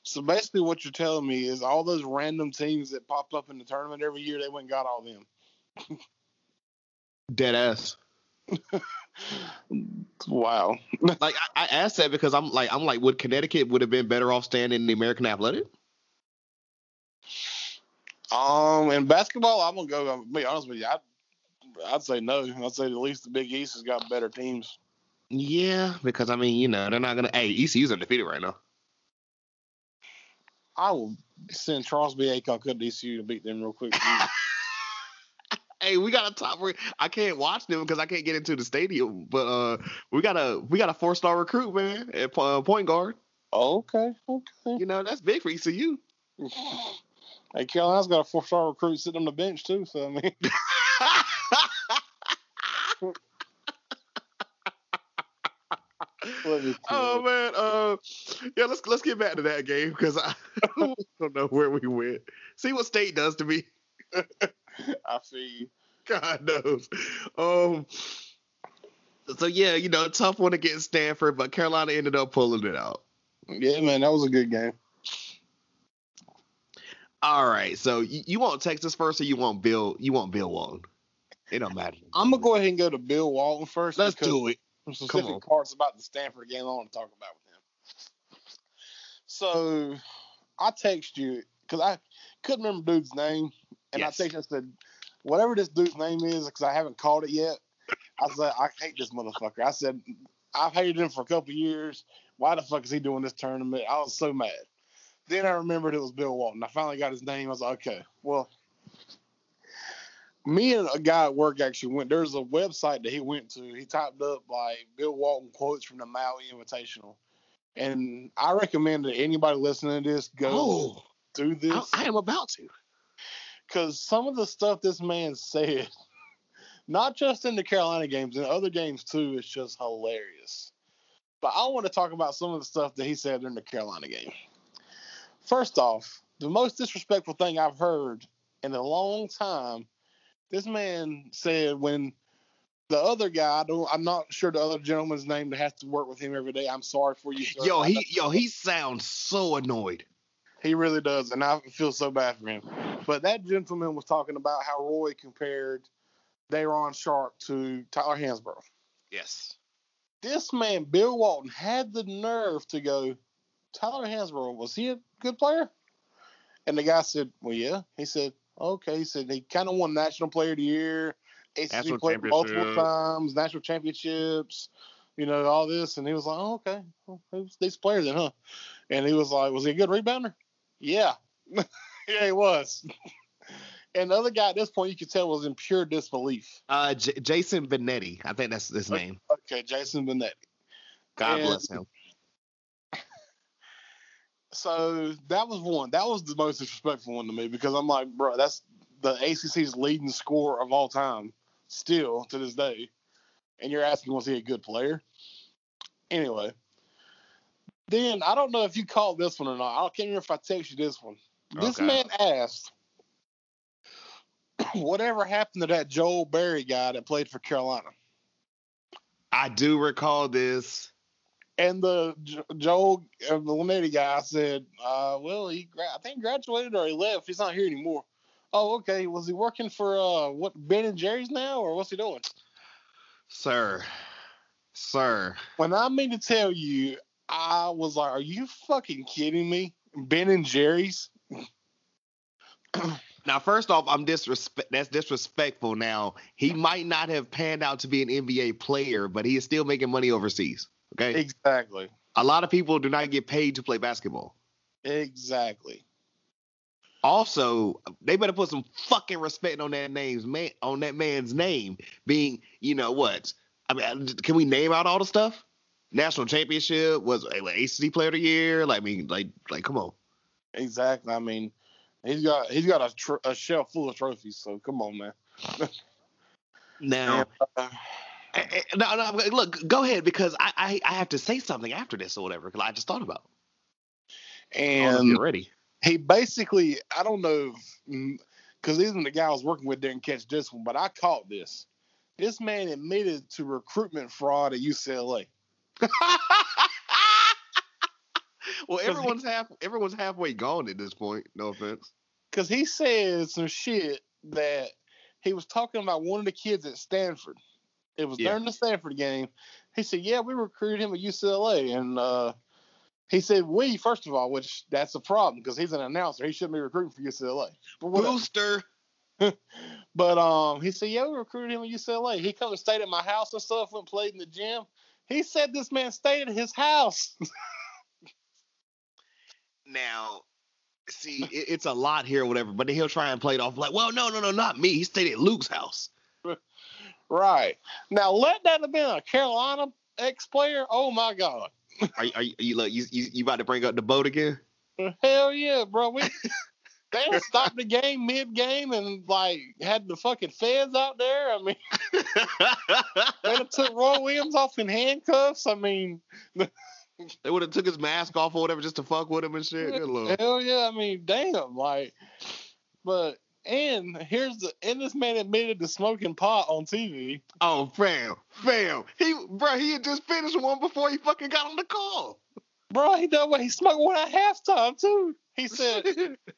So basically, what you're telling me is all those random teams that popped up in the tournament every year, they went and got all them. Dead ass. Wow. Like I, I asked that because I'm like I'm like, would Connecticut would have been better off staying in the American Athletic? Um, in basketball, I'm gonna go. I'm be honest with you. I'd, I'd say no. I'd say at least the Big East has got better teams. Yeah, because I mean, you know, they're not gonna. Hey, ECU's undefeated right now. I will send Charles B. Aycock to ECU to beat them real quick. Hey, we got a top. I can't watch them because I can't get into the stadium. But uh, we got a we got a four star recruit man at uh, point guard. okay, okay. You know that's big for ECU. Hey, Carolina's got a four star recruit sitting on the bench too. So I mean, oh man, uh, yeah. Let's let's get back to that game because I don't know where we went. See what state does to me. I see you. God knows. Um. So yeah, you know, tough one against Stanford, but Carolina ended up pulling it out. Yeah, man, that was a good game. All right, so you, you want Texas first, or you want Bill? You want Bill Walton? It don't matter. I'm gonna go ahead and go to Bill Walton first. Let's do it. some Come specific on. parts about the Stanford game I want to talk about with him. So I text you because I couldn't remember dude's name, and Yes. I texted and said, whatever this dude's name is, because I haven't called it yet. I said, I hate this motherfucker. I said, I've hated him for a couple years. Why the fuck is he doing this tournament? I was so mad. Then I remembered it was Bill Walton. I finally got his name. I was like, okay, well, me and a guy at work actually went. There's a website that he went to. He typed up like Bill Walton quotes from the Maui Invitational, and I recommend that anybody listening to this go Oh, do I, this I am about to. Because some of the stuff this man said, not just in the Carolina games, in other games too, is just hilarious. But I want to talk about some of the stuff that he said during the Carolina game. First off, the most disrespectful thing I've heard in a long time, this man said when the other guy, I don't, I'm not sure the other gentleman's name that has to work with him every day. I'm sorry for you. sir. Yo, he yo he sounds so annoyed. He really does, and I feel so bad for him. But that gentleman was talking about how Roy compared Day'Ron Sharpe to Tyler Hansbrough. Yes. This man, Bill Walton, had the nerve to go, Tyler Hansbrough, was he a good player? And the guy said, Well, yeah. He said, Okay. He said he kind of won National Player of the Year, ACC player multiple times, national championships, you know, all this. And he was like, oh, okay. Well, he was a player then, huh? And he was like, Was he a good rebounder? Yeah. yeah, he was. and the other guy at this point, you could tell was in pure disbelief. Uh, J- Jason Benetti, I think that's his name. Okay, Jason Benetti. God And- bless him. So that was one. That was the most disrespectful one to me because I'm like, bro, that's the ACC's leading scorer of all time, still to this day. And you're asking, was he a good player? Anyway, then I don't know if you called this one or not. I can't remember if I texted you this one. This man asked, whatever happened to that Joel Berry guy that played for Carolina? I do recall this. And the J- Joel uh, the Benetti guy said, uh, "Well, he gra- I think graduated or he left. He's not here anymore." Oh, okay. Was he working for uh what Ben and Jerry's now, or what's he doing? Sir. Sir. When I mean to tell you, I was like, "Are you fucking kidding me?" Ben and Jerry's. Now, first off, I'm disrespect. That's disrespectful. Now, he might not have panned out to be an NBA player, but he is still making money overseas. Okay, Exactly. a lot of people do not get paid to play basketball. Exactly. Also, they better put some fucking respect on that name's man on that man's name. Being, you know what? I mean, can we name out all the stuff? National championship was like, ACC player of the year. Like, I mean, like, like, come on. Exactly. I mean, he's got he's got a, tr- a shelf full of trophies. So come on, man. Now, Uh, eh, eh, no, no, look, go ahead because I, I, I have to say something after this or whatever because I just thought about. It. I wanna and ready. he basically, I don't know, because even the guy I was working with didn't catch this one, but I caught this. This man admitted to recruitment fraud at UCLA. well, everyone's half everyone's halfway gone at this point. No offense. Because he said some shit that he was talking about one of the kids at Stanford. It was Yeah. during the Stanford game. He said, "Yeah, we recruited him at UCLA," and uh, he said, "We first of all, which that's a problem because he's an announcer. He shouldn't be recruiting for UCLA." But. Booster. But um, he said, "Yeah, we recruited him at UCLA. He come and stayed at my house and stuff. Went and played in the gym. He said this man stayed at his house. Now, see, it, it's a lot here or whatever, but then he'll try and play it off like, well, no, no, no, not me. He stayed at Luke's house. right now, let that have been a Carolina ex player. Oh my God, Are, you- are, you, are you, look, you, you, you about to bring up the boat again? hell yeah, bro. We they stopped the game mid game and like had the fucking feds out there. I mean, they took Roy Williams off in handcuffs. I mean, they would have took his mask off or whatever just to fuck with him and shit. Good lord. Hell yeah, I mean, damn, like, but and here's the and this man admitted to smoking pot on TV. Oh, fam, fam. He, bro, he had just finished one before he fucking got on the call. Bro, he done what he smoked one at halftime too. He said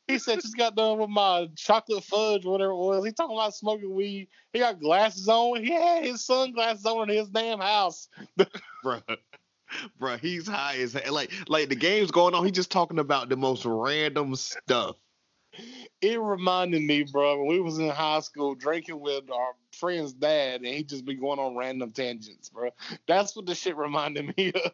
he said just got done with my chocolate fudge or whatever it was. He talking about smoking weed. He got glasses on. He had his sunglasses on in his damn house. bro. Bro, he's high as hell. Like, like the game's going on. He's just talking about the most random stuff. It reminded me, bro, when we was in high school drinking with our friend's dad, and he just be going on random tangents, bro. That's what the shit reminded me of.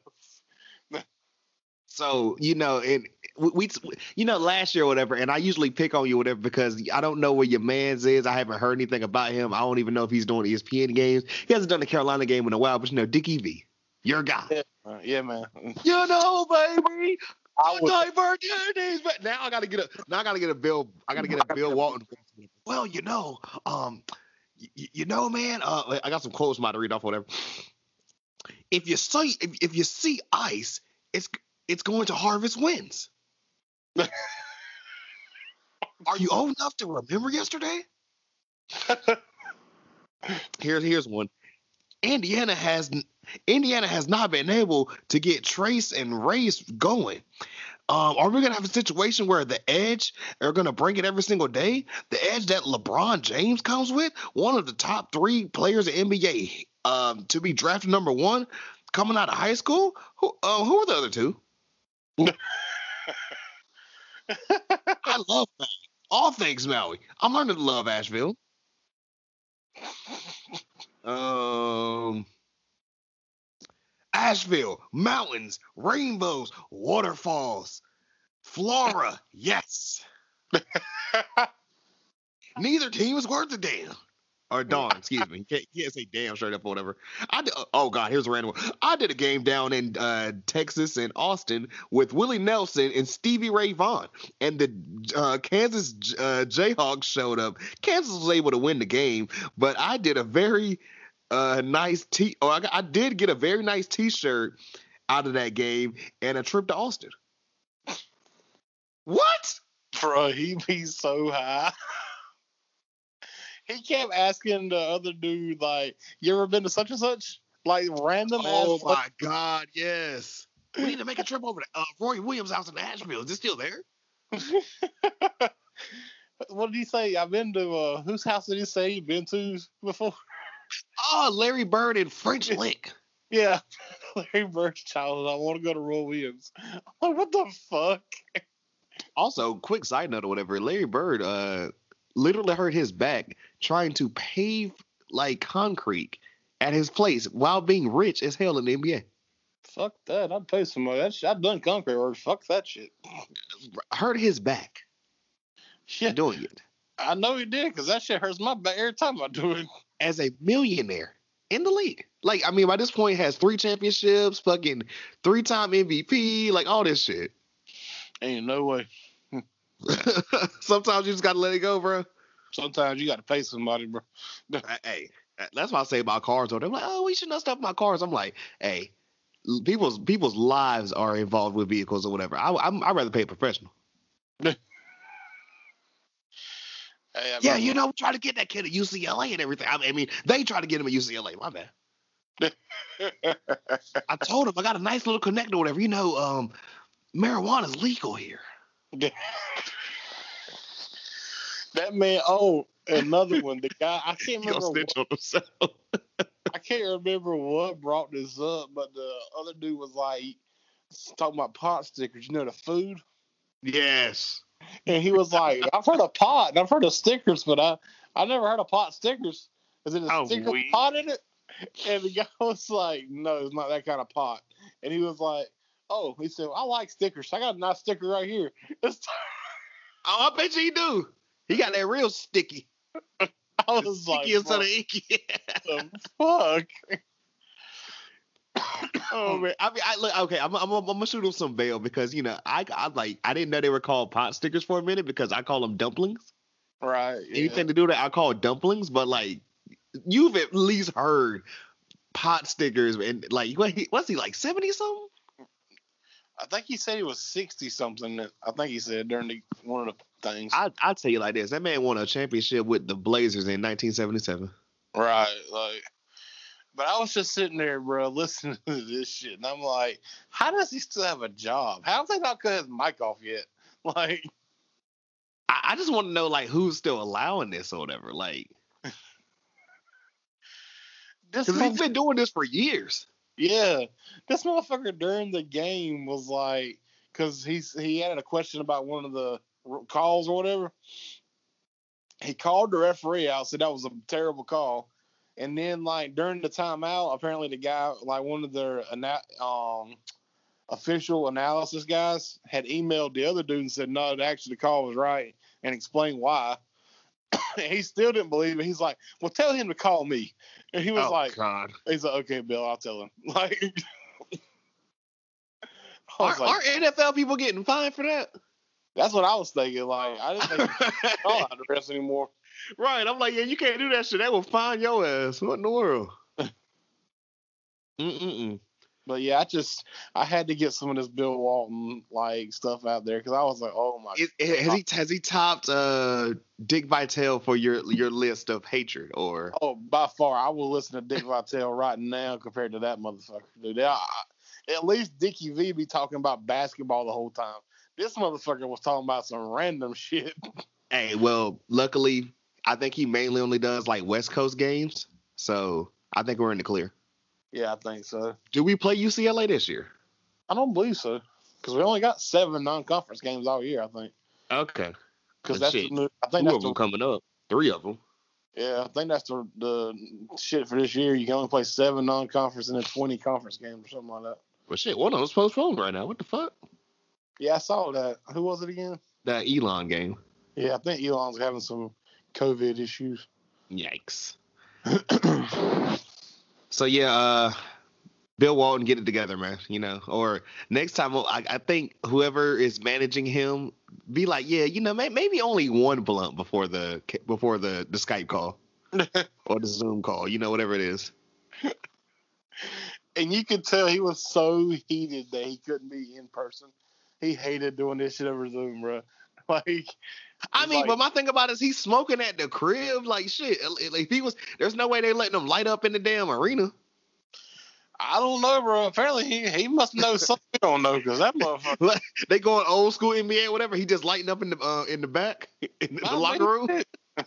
So you know, and we, we, you know, last year or whatever, and I usually pick on you or whatever because I don't know where your man's is. I haven't heard anything about him. I don't even know if he's doing ESPN games. He hasn't done the Carolina game in a while, but you know, Dickie V, your guy. Yeah, uh, yeah man. You know, baby, I would, opportunities. But now I gotta get a now I gotta get a Bill. I gotta get a Bill Walton. Well, you know, um, you, you know, man. Uh, I got some quotes I'm about to read off. Whatever. If you see if, if you see ice, it's it's going to harvest wins. Are you old enough to remember yesterday? Here's here's one. Indiana has Indiana has not been able to get Trayce and Race going. Um, are we gonna have a situation where the edge are gonna bring it every single day? The edge that LeBron James comes with, one of the top three players in NBA, um, to be drafted number one, coming out of high school. Who uh, who are the other two? I love Maui. All things Maui. I'm learning to love Asheville. Um, Asheville, mountains, rainbows, waterfalls, flora. yes. Neither team is worth a damn. Or darn, excuse me. You can't, you can't say damn straight up or whatever. I did, oh god, here's a random one. I did a game down in uh, Texas and Austin with Willie Nelson and Stevie Ray Vaughan, and the uh, Kansas uh, Jayhawks showed up. Kansas was able to win the game, but I did a very uh, nice t. Or I, I did get a very nice T-shirt out of that game and a trip to Austin. What? bro, he be so high. he kept asking the other dude, like, you ever been to such and such? like random Oh ass. my God, yes. We need to make a trip over to uh, Roy Williams' house in Nashville. Is it still there? what did he say? I've been to uh, whose house did he say you've been to before? Oh, Larry Bird and French Lick. Yeah, Larry Bird's childhood. I want to go to Roy Williams. I'm like, what the fuck? Also, quick side note or whatever, Larry Bird uh literally hurt his back trying to pave like concrete at his place while being rich as hell in the NBA. Fuck that. I'd pay some money. That shit, I've done concrete work. Fuck that shit. Hurt his back Shit, doing it I know he did because that shit hurts my back every time I do it. as a millionaire in the league. Like, I mean, by this point, has three championships, fucking three time MVP, like all this shit. Ain't no way. Sometimes you just gotta let it go, bro. Sometimes you got to pay somebody, bro. Hey, that's what I say about cars. Though they're like, oh, we should not stuff my cars. I'm like, hey, people's people's lives are involved with vehicles or whatever. I I'm, I'd rather pay a professional. Hey, I Yeah, you know, try to get that kid at UCLA and everything. I mean, they try to get him at UCLA. My bad. I told him I got a nice little connector, or whatever. You know, um, marijuana's legal here. that man. Oh, another one. The guy. I can't remember. What, snitch on himself. I can't remember what brought this up, but the other dude was like talking about pot stickers. You know the food. yes. And he was like, I've heard of pot and I've heard of stickers, but I I never heard of pot stickers. Is it a Oh, sticker pot in it? And the guy was like, No, it's not that kind of pot. And he was like, Oh, he said, I like stickers. I got a nice sticker right here. Oh, I bet you he do. He got that real sticky. I was like, Sticky instead "What of icky. the fuck? Oh man, I mean, I look okay. I'm, I'm, I'm gonna shoot him some bail because you know I, I like I didn't know they were called pot stickers for a minute because I call them dumplings. Right. yeah. Anything to do that I call dumplings, but like you've at least heard pot stickers and like what he, what's he like seventy something? I think he said he was sixty something. I think he said during the, one of the things. I I tell you like this: that man won a championship with the Blazers in 1977. Right, like, but I was just sitting there, bro, listening to this shit, and I'm like, how does he still have a job? How have they not cut his mic off yet? Like, I, I just want to know like who's still allowing this or whatever. Like, this, because he's been doing this for years. Yeah, this motherfucker during the game was like, because he's he had a question about one of the calls or whatever. He called the referee out, said that was a terrible call. And then, like during the timeout, apparently the guy, like one of their um, official analysis guys, had emailed the other dude and said, "No, actually the call was right," and explained why. And he still didn't believe it. He's like, "Well, tell him to call me." And he was oh like, God. "He's like, okay, Bill, I'll tell him." Like, Are, like, are NFL people getting fined for that? that's what I was thinking. Like, I didn't think call out the rest anymore. right. I'm like, yeah, you can't do that shit. That will fine your ass. What in the world? Mm-mm-mm. But yeah, I just I had to get some of this Bill Walton like stuff out there because I was like, oh my. Is- Has he has he topped uh, Dick Vitale for your your list of hatred or? Oh, by far, I will listen to Dick Vitale right now compared to that motherfucker, dude. I- at least Dickie V be talking about basketball the whole time. This motherfucker was talking about some random shit. Hey, well, luckily, I think he mainly only does like West Coast games, so I think we're in the clear. Yeah, I think so. Do we play UCLA this year? I don't believe so because we only got seven non-conference games all year. I think Okay, because that's the shit. new, I two think of that's them the, coming up. Three of them. yeah I think that's the the shit for this year. You can only play seven non-conference and then twenty conference games or something like that. Well, shit, one of them's postponed right now. What the fuck? Yeah, I saw that. Who was it again? That Elon game. Yeah, I think Elon's having some COVID issues. Yikes. So yeah, uh, Bill Walton, get it together, man. You know, or next time, I, I think whoever is managing him, be like, yeah, you know, may, maybe only one blunt before the before the the Skype call or the Zoom call. You know, whatever it is. and you could tell he was so heated that he couldn't be in person. He hated doing this shit over Zoom, bro. Like, I mean, like- but my thing about it is he's smoking at the crib, like shit. Like he was, there's no way they letting him light up in the damn arena. I don't know, bro. Apparently, he, he must know something we don't know because that motherfucker. they going old school NBA, whatever. He just lighting up in the uh, in the back in the I locker room.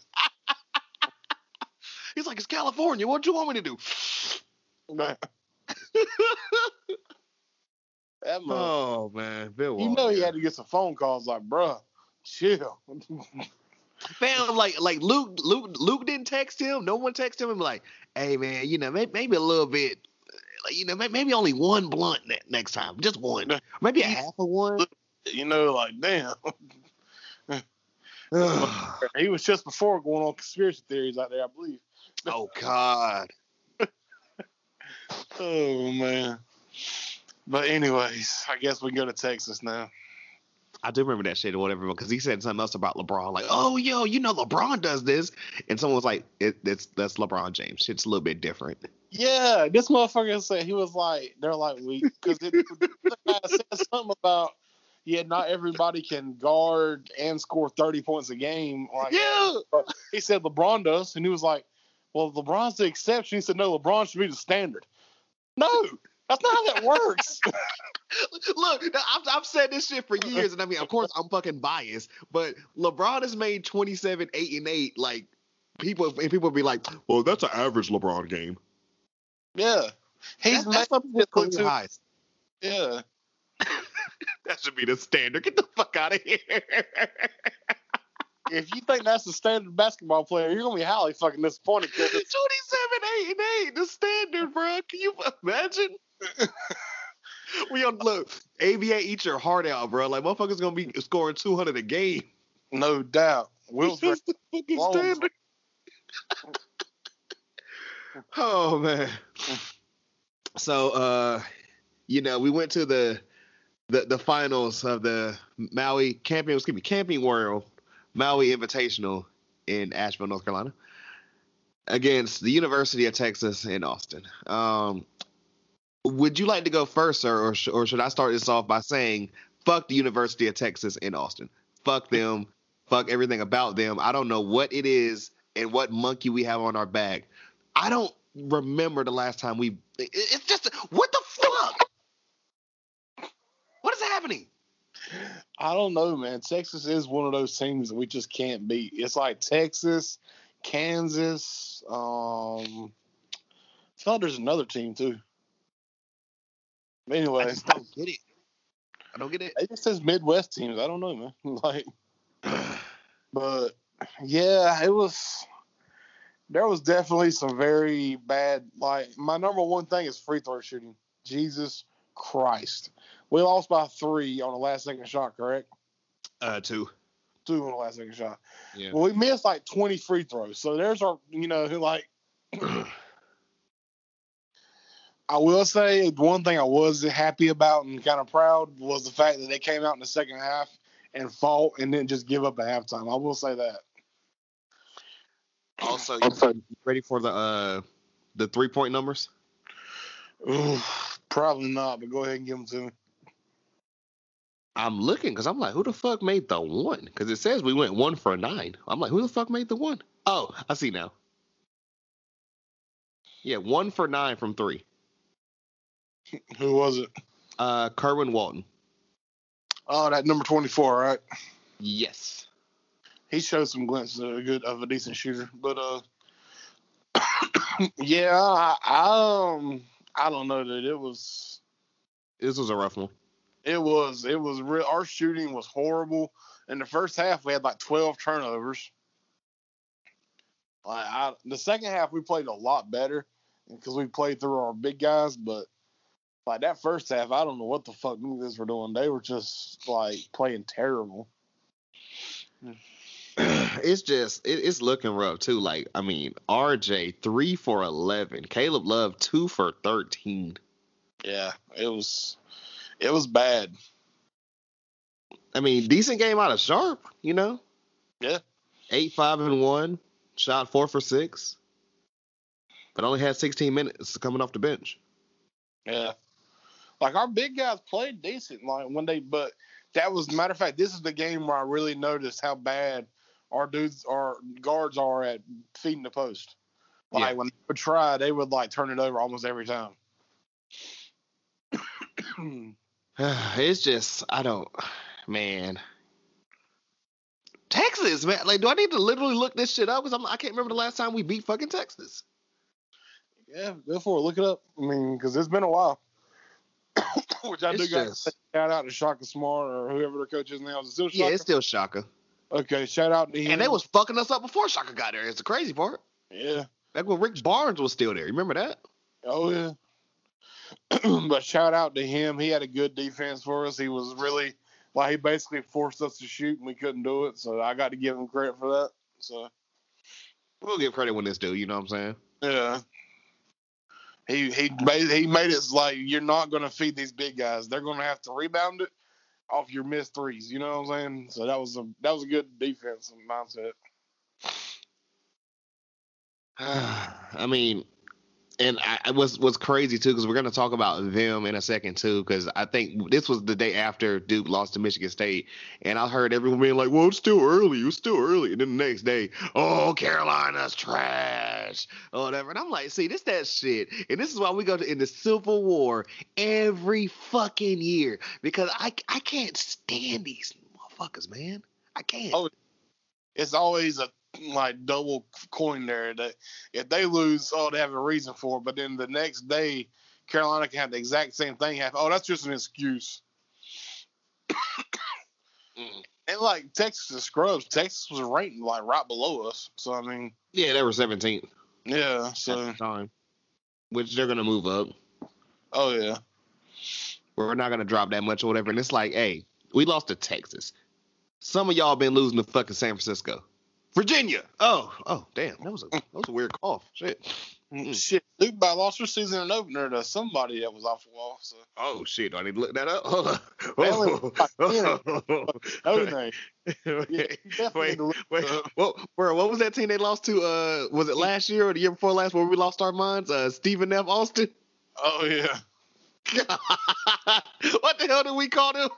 He's like, "It's California. What do you want me to do?" man. that motherfucker. Oh man, Bill. you know he had to get some phone calls like, bruh, chill. Fam, like like Luke Luke Luke didn't text him. No one texted him. be Like, hey man, you know maybe, maybe a little bit. Like, you know, maybe only one blunt ne- next time, just one, maybe a half of one. you know, like, damn. he was just before going on conspiracy theories out there, I believe. oh God. Oh, man. But, anyways, I guess we go to Texas now. I do remember that shit or whatever because he said something else about LeBron, like, "Oh, yo, you know LeBron does this," and someone was like, it, "It's that's LeBron James. Shit's a little bit different." Yeah, this motherfucker said he was like, they're like we," because the guy said something about, yeah, not everybody can guard and score 30 points a game. Like, Yeah, he said LeBron does, and he was like, "Well, LeBron's the exception." He said, "No, LeBron should be the standard." No, that's not how that works. look, I've, I've said this shit for years, and I mean, of course, I'm fucking biased, but LeBron has made 27, eight and eight. Like people, and people be like, "Well, that's an average LeBron game." yeah, he's That's, that's made some people's look career too- highs. Yeah, That should be the standard. Get the fuck out of here. if you think that's the standard basketball player, you're gonna be highly fucking disappointed. 27, 8 and 8, the standard, bro. Can you imagine? we on look, ABA eat your heart out, bro. Like motherfuckers gonna be scoring 200 a game. No doubt, Will's That's the fucking standard. oh man. So uh you know, we went to the the the finals of the Maui camping excuse me, camping world Maui Invitational in Asheville, North Carolina. Against the University of Texas in Austin. Um would you like to go first, sir, or, sh- or should I start this off by saying, fuck the University of Texas in Austin? Fuck them. Fuck everything about them. I don't know what it is and what monkey we have on our back. I don't remember the last time we. It's just what the fuck. What is happening? I don't know, man. Texas is one of those teams that we just can't beat. It's like Texas, Kansas. Um, I like there's another team too. I Anyway, just don't get it. I don't get it. it just says Midwest teams. I don't know, man. Like, but yeah, it was. There was definitely some very bad. Like my number one thing is free throw shooting. Jesus Christ, we lost by three on the last second shot. Correct? Uh, two. Two on the last second shot. Yeah. Well, we missed like 20 free throws. So there's our, you know, who like, I will say one thing I was happy about and kind of proud was the fact that they came out in the second half and fought and didn't just give up at halftime. I will say that. Also, you ready for the uh the three point numbers? Ooh, probably not, but go ahead and give them to me. I'm looking because I'm like, who the fuck made the one? Because it says we went one for nine. I'm like, who the fuck made the one? Oh, I see now. Yeah, one for nine from three. Who was it? Uh, Kerwin Walton. Oh, that number 24, right? Yes. he showed some glimpses of a good of a decent shooter, but uh, yeah, I, I um, I don't know that it was This was a rough one. it was it was real. Our shooting was horrible. In the first half, we had like twelve turnovers. Like I, the second half, we played a lot better because we played through our big guys, but. Like that first half, I don't know what the fuck guys were doing. They were just like playing terrible. it's just it, it's looking rough too. Like I mean, RJ three for eleven, Caleb Love two for thirteen. Yeah, it was, it was bad. I mean, decent game out of Sharpe, you know. Yeah. Eight five and one, shot four for six, but only had sixteen minutes coming off the bench. Yeah. Like our big guys played decent, like when they, but that was matter of fact. This is the game where I really noticed how bad our dudes, our guards are at feeding the post. Like Yeah. when they would try, they would like turn it over almost every time. it's just I don't, man. Texas, man. Like, do I need to literally look this shit up? Because I can't remember the last time we beat fucking Texas. yeah, go for it. Look it up. I mean, because it's been a while. Which I do It's got just- shout out to Shaka Smart or whoever their coach is now. Is it still Shaka? Yeah, it's still Shaka. okay, shout out to him. And they was fucking us up before Shaka got there. It's the crazy part. yeah. Back when Rick Barnes was still there. Remember that? Oh yeah. but shout out to him. He had a good defense for us. He was really like he basically forced us to shoot and we couldn't do it. So I got to give him credit for that. So We'll give credit when it's due. You know what I'm saying? yeah. He he made he made it like you're not gonna feed these big guys. They're gonna have to rebound it off your missed threes. You know what I'm saying? So that was a that was a good defense mindset. I mean, and I, was was crazy too because we're gonna talk about them in a second too because I think this was the day after Duke lost to Michigan State, and I heard everyone being like, "Well, it's still early. It's still early," and then the next day, "Oh, Carolina's trash," or whatever. And I'm like, "See, this that shit," and this is why we go to in the Civil War every fucking year because I I can't stand these motherfuckers, man. I can't. Oh, It's always a like double coin there that if they lose, oh, they have a reason for it. But then the next day, Carolina can have the exact same thing happen. Oh, that's just an excuse. Mm. And like Texas is scrubs. Texas was ranked like right below us. So I mean, Yeah, they were 17th yeah. So time, which they're gonna move up. oh yeah, we're not gonna drop that much or whatever. And it's like, hey, we lost to Texas. Some of y'all been losing to fucking San Francisco, Virginia. Oh, oh, damn, that was a that was a weird cough. Shit. Mm. shit. Duke by lost their season and opener to somebody that was off the wall. So Oh shit, do I need to look that up? Hold on. Only Oh, no wait, Yeah, wait, you definitely need to look wait. What, bro, what was that team they lost to? Uh, was it last year or the year before last where we lost our minds? Uh, Stephen F. Austin. Oh yeah. what the hell did we call them?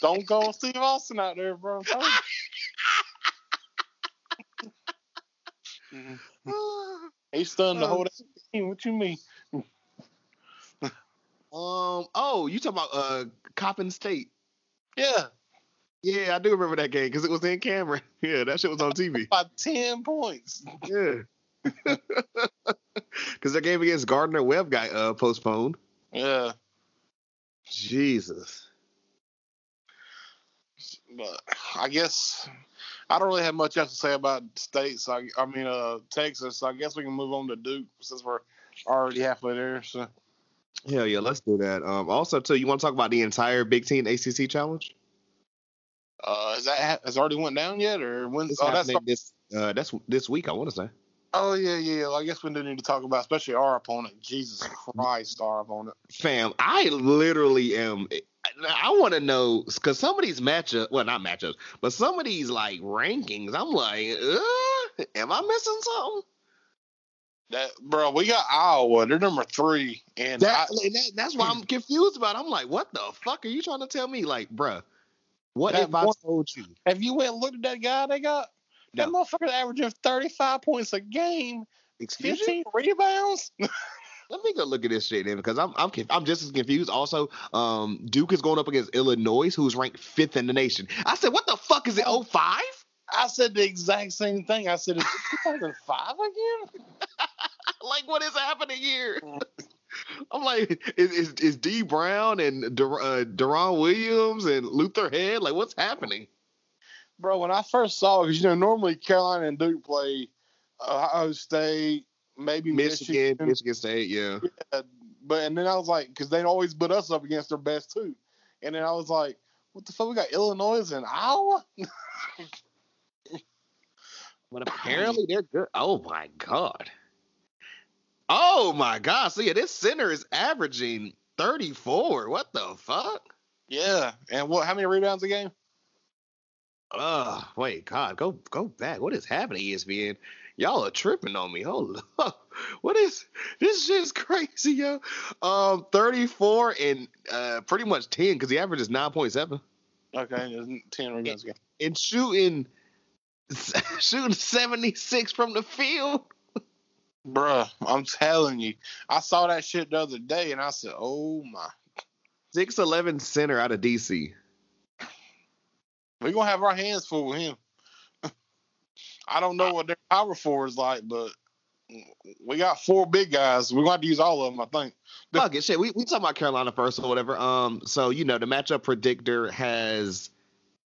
Don't call Steve Austin out there, bro. Telling. He stunned the whole team. What you mean? Um. Oh, you talking about uh Coppin State? Yeah, Yeah, I do remember that game because it was in Cameron. Yeah, that shit was on TV. by ten points. yeah. Because their game against Gardner Webb got uh postponed. Yeah, Jesus. but I guess I don't really have much else to say about states. I, I mean, uh, Texas. So I guess we can move on to Duke since we're already halfway there. So Hell yeah, let's do that. Um. Also, too, you want to talk about the entire Big Ten ACC challenge? uh, is that has already went down yet, or when? It's Oh, that's this uh that's this week. I want to say. oh yeah, yeah. yeah. Well, I guess we do need to talk about, especially our opponent. Jesus Christ, our opponent. Fam, I literally am. I want to know because some of these matchups, well, not matchups, but some of these like rankings, I'm like, uh, am I missing something? That bro, we got Iowa. They're number three, and That, I, that- that's why I'm confused about. it. I'm like, what the fuck are you trying to tell me? Like, bro, what if I told you? have you went and looked at that guy they got? That No. motherfucker's averaging thirty-five points a game, Excuse you? fifteen rebounds. Let me go look at this shit then because I'm I'm I'm just as confused. Also, um, Duke is going up against Illinois, who's ranked fifth in the nation. I said, what the fuck is it? Oh five? I said the exact same thing. I said, "Is it 2005 again?" like what is happening here? I'm like, is is, is Dee Brown and Dur- uh, Deron Williams and Luther Head like what's happening? Bro, when I first saw it, because you know normally Carolina and Duke play Ohio State, maybe Michigan, Michigan, Michigan State, yeah. but and then I was like, because they always put us up against their best two, and then I was like, what the fuck? We got Illinois and Iowa. But apparently they're good. Oh my god. Oh my god. So yeah, this center is averaging 34. What the fuck? Yeah, and what? How many rebounds a game? Uh wait, God, go go back. What is happening, ESPN? Y'all are tripping on me. Hold up. What is this shit's crazy, yo? Um 34 and uh pretty much 10 because the average is 9.7. Okay, there's ten rebounds a game. And shooting shooting 76 from the field. Bruh, I'm telling you. I saw that shit the other day and I said, oh my. 6'11 center out of DC. We're going to have our hands full with him. I don't know what their power four is like, but we got four big guys. We're going to have to use all of them, I think. Fuck it, shit. We we talking about Carolina first or whatever. Um, so you know the matchup predictor has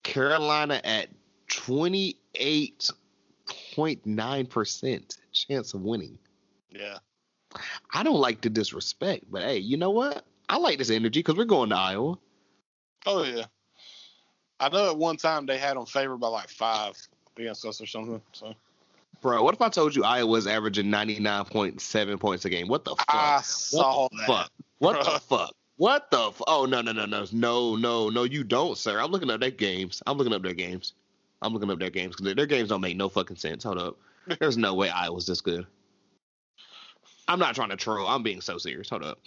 Carolina at twenty eight point nine percent chance of winning. Yeah. I don't like the disrespect, but hey, you know what? I like this energy because we're going to Iowa. Oh, yeah. I know at one time they had them favored by like five against us or something. So Bro, what if I told you Iowa's averaging ninety nine point seven points a game? What the fuck? I what the that. fuck? What the fuck? What the? F- oh no no no no no no no! You don't, sir. I'm looking up their games. I'm looking up their games. I'm looking up their games because their games don't make no fucking sense. Hold up. There's no way Iowa's this good. I'm not trying to troll. I'm being so serious. Hold up.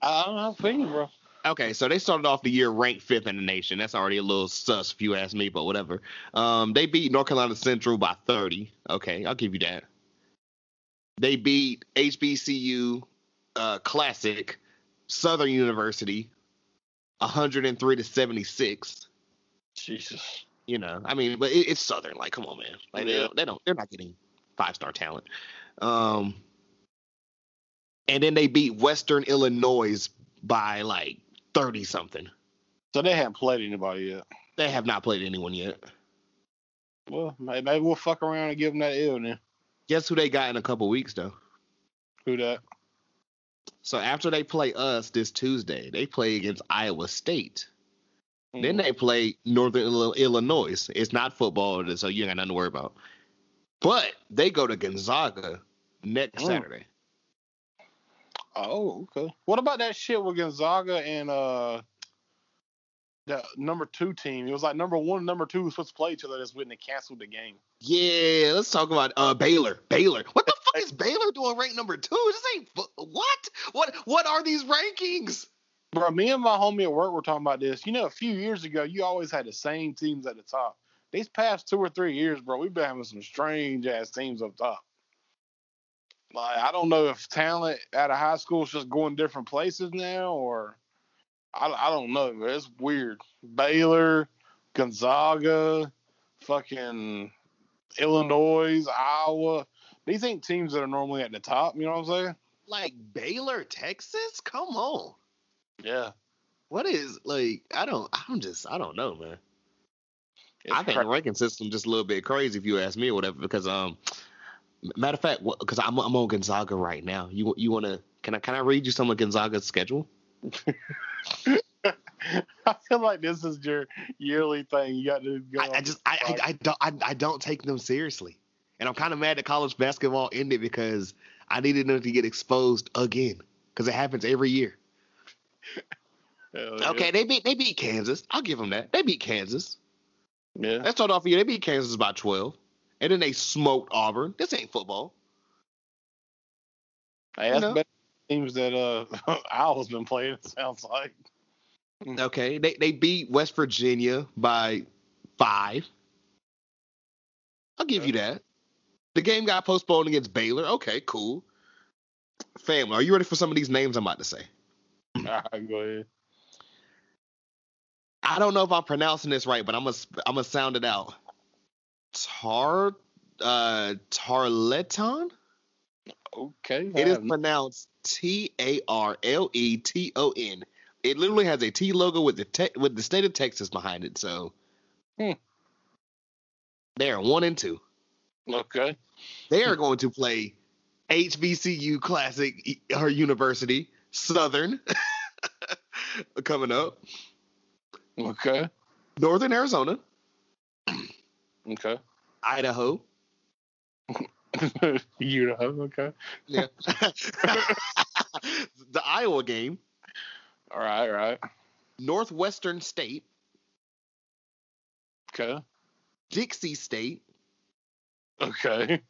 I don't know, opinion, bro. Okay, so they started off the year ranked fifth in the nation. That's already a little sus if you ask me, but whatever. Um, they beat North Carolina Central by 30. Okay, I'll give you that. They beat HBCU uh, Classic Southern University 103 to 76. Jesus. You know, I mean, but it, it's Southern. Like, come on, man. Like, they, Yeah. don't, they don't. They're not getting five star talent. Um, and then they beat Western Illinois by like 30 something. So they haven't played anybody yet. They have not played anyone yet. Well, maybe we'll fuck around and give them that ill then. Guess who they got in a couple weeks though? Who that? So after they play us this Tuesday, they play against Iowa State. Then they play Northern Illinois. It's not football, so you ain't got nothing to worry about. But they go to Gonzaga next Mm. Saturday. Oh, okay. What about that shit with Gonzaga and uh the number two team? It was like number one and number two was supposed to play each other this week and they canceled the game. Yeah, let's talk about uh Baylor. Baylor. What the fuck is Baylor doing ranked number two? This ain't what? What? What are these rankings? Bro, me and my homie at work were talking about this. You know, a few years ago, you always had the same teams at the top. These past two or three years, bro, we've been having some strange ass teams up top. Like, I don't know if talent out of high school is just going different places now, or I, I don't know, it's weird. Baylor, Gonzaga, fucking Illinois, Iowa. These ain't teams that are normally at the top. You know what I'm saying? Like Baylor, Texas? Come on. Yeah. What is like? I don't. I'm just. I don't know, man. It's I think cra- the ranking system just a little bit crazy if you ask me or whatever. Because um, matter of fact, because I'm I'm on Gonzaga right now. You you want to? Can I can I read you some of Gonzaga's schedule? I feel like this is your yearly thing. You got to go. I, I just I, I I don't I, I don't take them seriously, and I'm kind of mad that college basketball ended because I needed them to get exposed again because it happens every year. Yeah. Okay, they beat they beat Kansas. I'll give them that. They beat Kansas. Yeah. Let's start off here. They beat Kansas by 12, and then they smoked Auburn. This ain't football. Hey, that's know. better teams that uh Owl's been playing. It sounds like. Okay, they they beat West Virginia by five. I'll give you that. The game got postponed against Baylor. Okay, cool. Family, are you ready for some of these names I'm about to say? All right, go ahead. I don't know if I'm pronouncing this right, but I'm gonna I'm gonna sound it out. Tar uh Tarleton? Okay. It is pronounced T A R L E T O N. It literally has a T logo with the te- with the state of Texas behind it. So Hmm. they are one and two. okay. They are going to play HBCU Classic or University Southern coming up. Okay. Northern Arizona, Okay. Idaho. know. Okay. Yeah. the Iowa game, All right. Right. Northwestern State, Okay. Dixie State, Okay.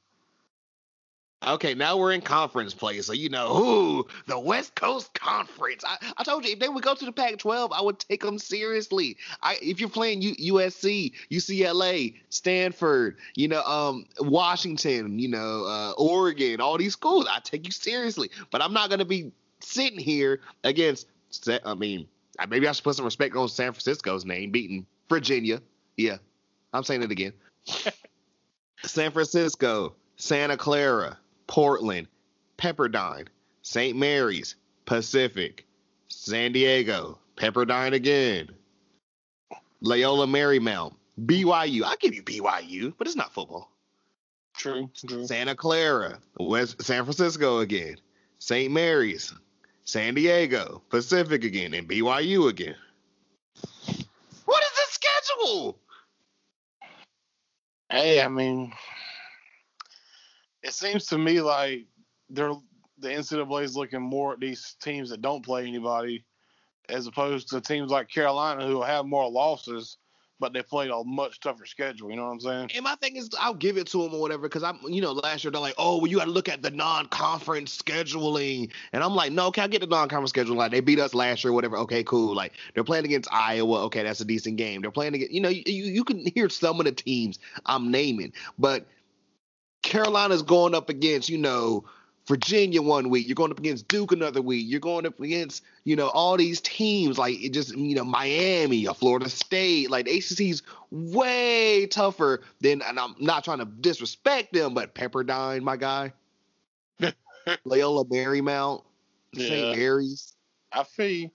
Okay, now we're in conference play, so you know, who the West Coast Conference. I, I told you if they would go to the Pac-12, I would take them seriously. I if you're playing U, USC, UCLA, Stanford, you know, um, Washington, you know, uh, Oregon, all these schools, I take you seriously. But I'm not gonna be sitting here against. I mean, maybe I should put some respect on San Francisco's name, beating Virginia. Yeah, I'm saying it again. San Francisco, Santa Clara, Portland, Pepperdine, St. Mary's, Pacific, San Diego, Pepperdine again, Loyola Marymount, BYU. I give you BYU, but it's not football. True, true. Santa Clara, West San Francisco again, St. Mary's, San Diego, Pacific again, and BYU again. What is the schedule? Hey, I mean, it seems to me like they're the NCAA is looking more at these teams that don't play anybody, as opposed to teams like Carolina who have more losses, but they played a much tougher schedule. You know what I'm saying? And my thing is, I'll give it to them or whatever, because I'm, you know, last year they're like, oh, well, you got to look at the non-conference scheduling, and I'm like, no, can I get the non-conference schedule. Like they beat us last year, whatever. Okay, cool. Like they're playing against Iowa. Okay, that's a decent game. They're playing against, you know, you you can hear some of the teams I'm naming, but Carolina's going up against, you know. Virginia one week, you're going up against Duke another week, you're going up against, you know, all these teams like it just, you know, Miami or Florida State. Like ACC's way tougher than, and I'm not trying to disrespect them, but Pepperdine, my guy, Loyola Marymount, Yeah. St. Mary's. I feel.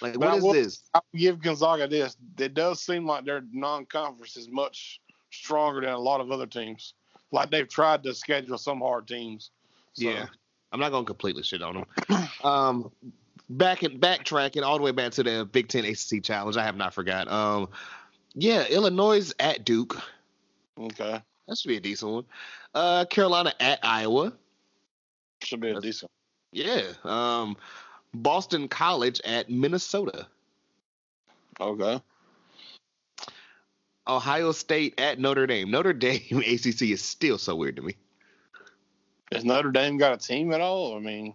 Like, But what I is will- this? I'll give Gonzaga this. It does seem like their non-conference is much stronger than a lot of other teams. Like they've tried to schedule some hard teams. So, Yeah, I'm not gonna completely shit on them. um, back and backtracking all the way back to the Big Ten ACC challenge. I have not forgot. Um, yeah, Illinois at Duke. Okay. That should be a decent one. Uh, Carolina at Iowa. Should be a That's- decent. Yeah. Um, Boston College at Minnesota. Okay. Ohio State at Notre Dame. Notre Dame ACC is still so weird to me. Has Notre Dame got a team at all? I mean,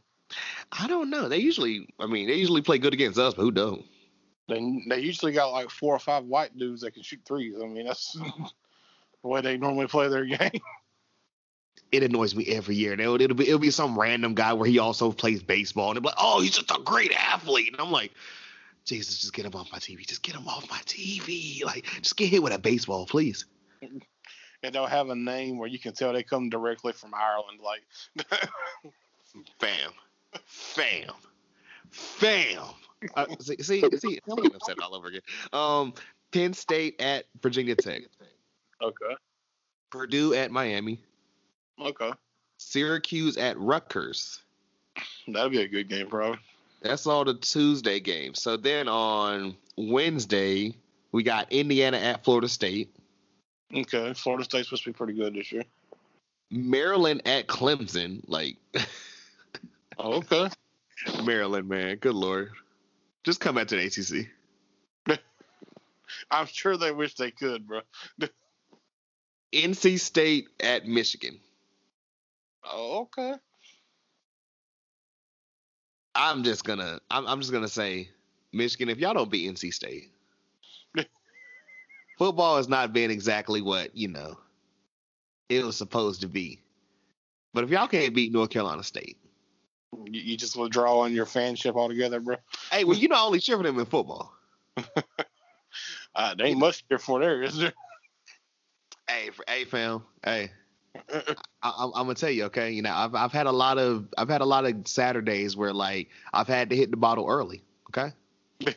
I don't know. They usually, I mean, they usually play good against us, but who don't? they they usually got like four or five white dudes that can shoot threes. I mean, that's the way they normally play their game. It annoys me every year. It'll, it'll be it'll be some random guy where he also plays baseball, and they'll be like, "Oh, he's just a great athlete," and I'm like, "Jesus, just get him off my TV. Just get him off my TV. Like, just get hit with a baseball, please." and they'll have a name where you can tell they come directly from Ireland. Like, Fam, fam, fam. Uh, see, see, see, I'm getting upset all over again. Um, Penn State at Virginia Tech, okay, Purdue at Miami, okay, Syracuse at Rutgers. that'll be a good game, probably. That's all the Tuesday games. So then on Wednesday, we got Indiana at Florida State, Okay, Florida State's supposed to be pretty good this year. Maryland at Clemson. Like Oh, okay. Maryland, man, good lord. Just come back to the ACC. I'm sure they wish they could, bro. NC State at Michigan. Oh, okay. I'm just gonna, I'm, I'm just gonna say, Michigan. If y'all don't beat NC State, football has not been exactly what you know it was supposed to be. But if y'all can't beat North Carolina State, You, you just withdraw on your fanship altogether, bro. hey, well, you know, I only cheer for them in football. Uh, they ain't much here for there, is there? Hey, for, hey, fam. Hey, I, I'm, I'm gonna tell you, okay. You know, I've I've had a lot of I've had a lot of Saturdays where like I've had to hit the bottle early. Okay.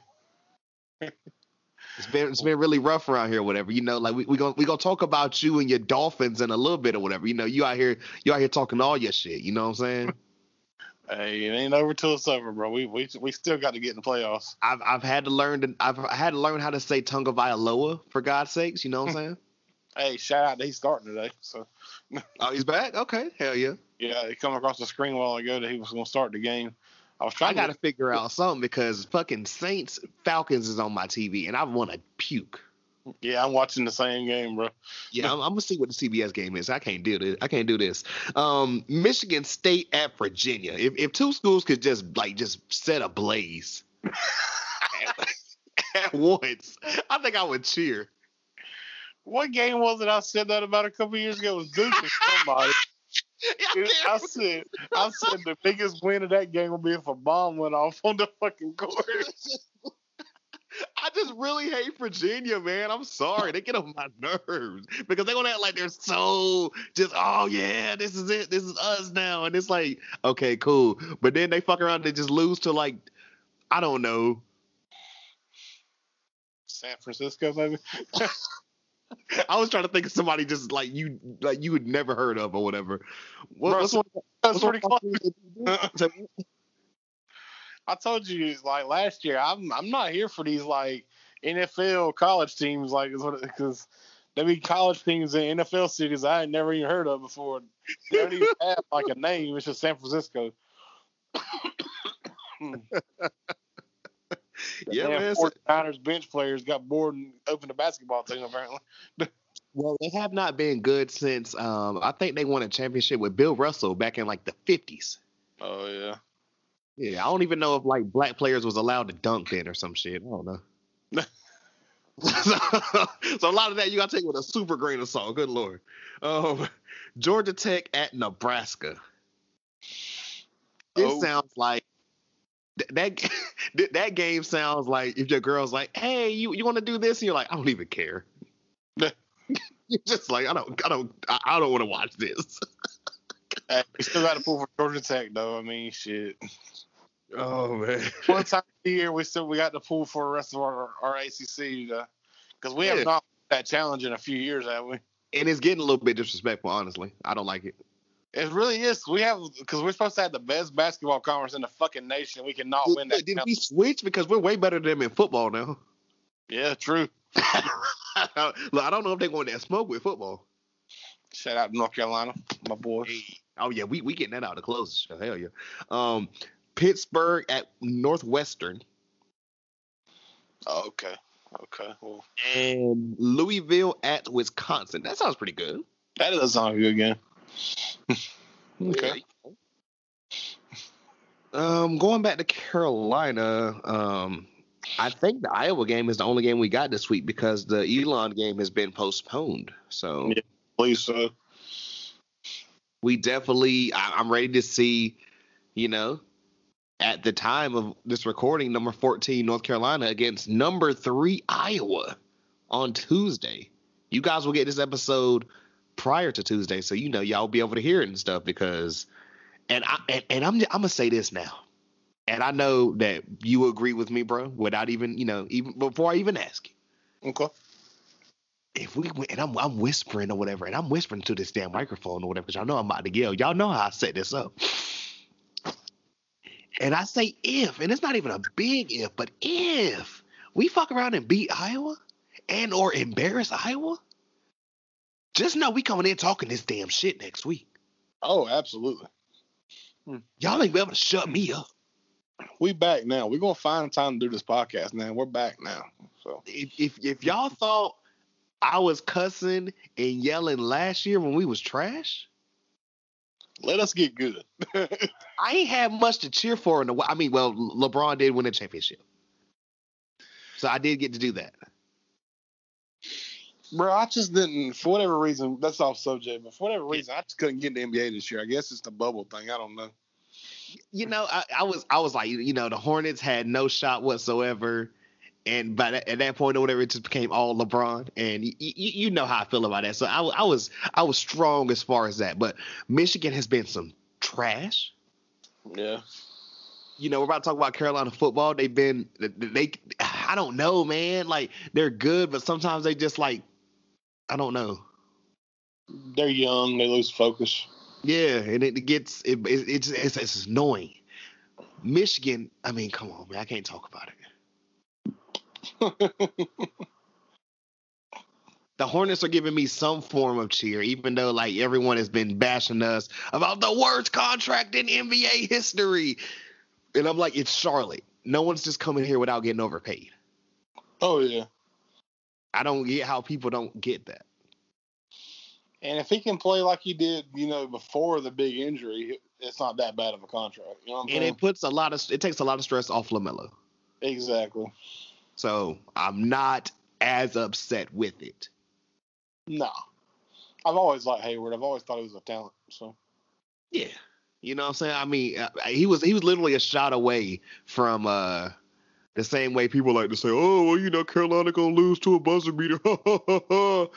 It's been it's been really rough around here, whatever. You know, like we we gonna we gonna talk about you and your Dolphins in a little bit or whatever. You know, you out here you out here talking all your shit. You know what I'm saying? Hey, it ain't over till it's over, bro. We we we still got to get in the playoffs. I've I've had to learn to I've I had to learn how to say Tagovailoa for God's sakes. You know what I'm hmm. saying? Hey, shout out he's starting today. So oh, he's back. Okay, hell yeah. yeah, he come across the screen a while ago that he was going to start the game. I was trying I got to figure out something because fucking Saints Falcons is on my TV and I want to puke. Yeah, I'm watching the same game, bro. Yeah, I'm, I'm gonna see what the CBS game is. I can't do this. I can't do this. Um, Michigan State at Virginia. If if two schools could just like just set ablaze at, at once, I think I would cheer. What game was it I said that about a couple years ago? It was Duke or somebody. I I said, I said the biggest win of that game would be if a bomb went off on the fucking court. I just really hate Virginia, man. I'm sorry. They get on my nerves because they want to act like they're so just, oh, yeah, this is it. This is us now. And it's like, okay, cool. But then they fuck around and just lose to, like, I don't know. San Francisco, baby. I was trying to think of somebody just like you, like you had never heard of or whatever. What, Bro, what's one, That's what's pretty close. I told you like last year, I'm I'm not here for these like NFL college teams like because there be college teams in NFL cities I ain't never even heard of before. They don't even have like a name. It's just San Francisco. Hmm. Yeah, man. 49ers bench players got bored and opened a basketball team apparently. Well, they have not been good since um, I think they won a championship with Bill Russell back in like the 50s. Oh yeah. Yeah, I don't even know if like black players was allowed to dunk then or some shit. I don't know. so, so a lot of that you gotta take with a super grain of salt. Good lord. Um, Georgia Tech at Nebraska. This Oh. sounds like that. That game sounds like if your girl's like, "Hey, you you want to do this?" and you're like, "I don't even care." you're just like, "I don't, I don't, I I don't want to watch this." Hey, we still got to pull for Georgia Tech though. I mean, shit. Oh man. One time a year, we still we got to pull for the rest of our our ACC because we Yeah. have not that challenge in a few years, have we? And it's getting a little bit disrespectful, honestly. I don't like it. It really is. We have because we're supposed to have the best basketball conference in the fucking nation. We cannot win that. Did we switch? Because we're way better than them in football now. Yeah, true. Look, I don't know if they're going to smoke with football. Shout out to North Carolina, my boys. Oh yeah, we we getting that out of the closest. show. Hell yeah. Um, Pittsburgh at Northwestern Oh, okay, okay. Well, and Louisville at Wisconsin. That sounds pretty good. that does sound good again. Okay. Um, going back to Carolina, um, I think the Iowa game is the only game we got this week because the Elon game has been postponed. So Yeah. Please, so we definitely, I, I'm ready to see, you know, at the time of this recording, number 14 North Carolina against number three Iowa on Tuesday. You guys will get this episode prior to Tuesday, so you know y'all will be able to hear it and stuff because, and I and, and I'm I'm gonna say this now, and I know that you agree with me, bro, without even you know even before I even ask you. okay. If we and I'm I'm whispering or whatever, and I'm whispering to this damn microphone or whatever, because y'all know I'm about to yell. Y'all know how I set this up. And I say if, and it's not even a big if, but if we fuck around and beat Iowa and or embarrass Iowa, just know we coming in talking this damn shit next week. Oh, absolutely. Hmm. Y'all ain't be able to shut me up. We back now. We're gonna find time to do this podcast man. We're back now. So If if, if y'all thought I was cussing and yelling last year when we was trash, let us get good. I ain't had much to cheer for in the. I mean, well, LeBron did win a championship, so I did get to do that. Bro, I just didn't for whatever reason. That's off subject, but for whatever reason, I just couldn't get in the NBA this year. I guess it's the bubble thing. I don't know. You know, I, I was I was like, you know, the Hornets had no shot whatsoever, and by that, at that point or whatever, it just became all LeBron, and y- y- you know how I feel about that. So I, I was I was strong as far as that, but Michigan has been some trash. Yeah. you know, we're about to talk about Carolina football. They've been they I don't know, man. Like they're good, but sometimes they just like I don't know. They're young. They lose focus. Yeah, and it gets it, it it's, it's it's annoying. Michigan, I mean, come on, man, I can't talk about it. The Hornets are giving me some form of cheer, even though like everyone has been bashing us about the worst contract in NBA history. And I'm like, it's Charlotte. No one's just coming here without getting overpaid. oh yeah. I don't get how people don't get that. And if he can play like he did, you know, before the big injury, it's not that bad of a contract. You know what I'm And saying? it puts a lot of it takes a lot of stress off LaMelo. exactly. So I'm not as upset with it. No. I've always liked Hayward. I've always thought he was a talent. So Yeah. You know what I'm saying? I mean, uh, he was he was literally a shot away from uh the same way people like to say, "Oh, well, you know, Carolina gonna lose to a buzzer beater."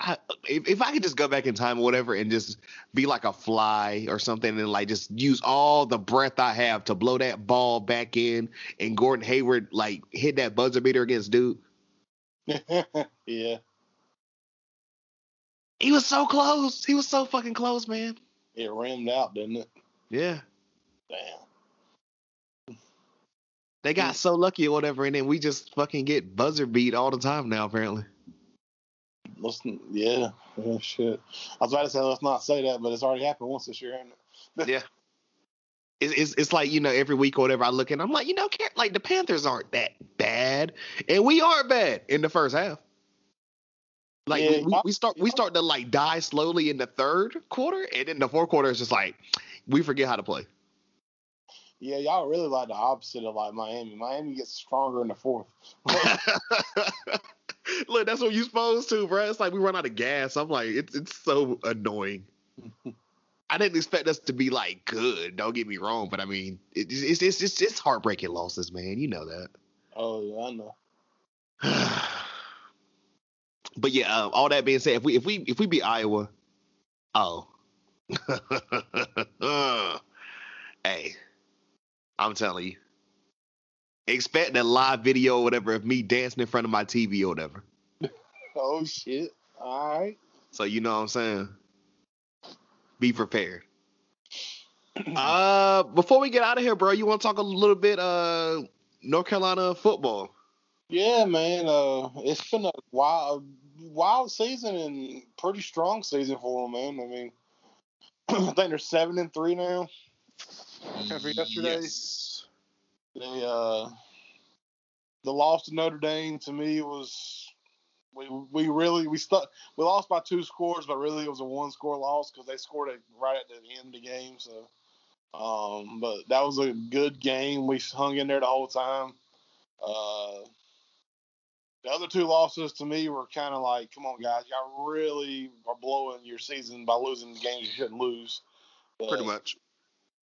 I, if, if I could just go back in time or whatever and just be like a fly or something and like just use all the breath I have to blow that ball back in and Gordon Hayward like hit that buzzer beater against Duke. yeah. He was so close. He was so fucking close, man. It rimmed out, didn't it? Yeah. Damn. They got so lucky or whatever, and then we just fucking get buzzer beat all the time now, apparently. Listen, yeah. yeah. Shit. I was about to say let's not say that, but it's already happened once this year, hasn't it? Yeah. It's, it's, it's like, you know, every week or whatever I look and I'm like, you know, like the Panthers aren't that bad. And we are bad in the first half. Like Yeah, we, we start we start to like die slowly in the third quarter, and then the fourth quarter is just like we forget how to play. Yeah, y'all really like the opposite of like Miami. Miami gets stronger in the fourth. Look, that's what you're supposed to, bro. It's like we run out of gas. I'm like, it's it's so annoying. I didn't expect us to be like good. Don't get me wrong, but I mean, it, it's it's it's it's heartbreaking losses, man. You know that. oh yeah, I know. but yeah, um, all that being said, if we if we if we beat Iowa, oh, hey, I'm telling you, expect a live video or whatever of me dancing in front of my TV or whatever. Oh shit. All right. So you know what I'm saying. Be prepared. Uh, before we get out of here, bro, you want to talk a little bit uh North Carolina football? Yeah, man. Uh, it's been a wild, wild season and pretty strong season for them, man. I mean, I think they're seven and three now. After yesterday, Yes. they uh, the loss to Notre Dame to me was we we really we stuck we lost by two scores, but really it was a one score loss because they scored it right at the end of the game. So, um, but that was a good game. We hung in there the whole time. Uh, the other two losses to me were kind of like, come on, guys, y'all really are blowing your season by losing the games you shouldn't lose. But Pretty much.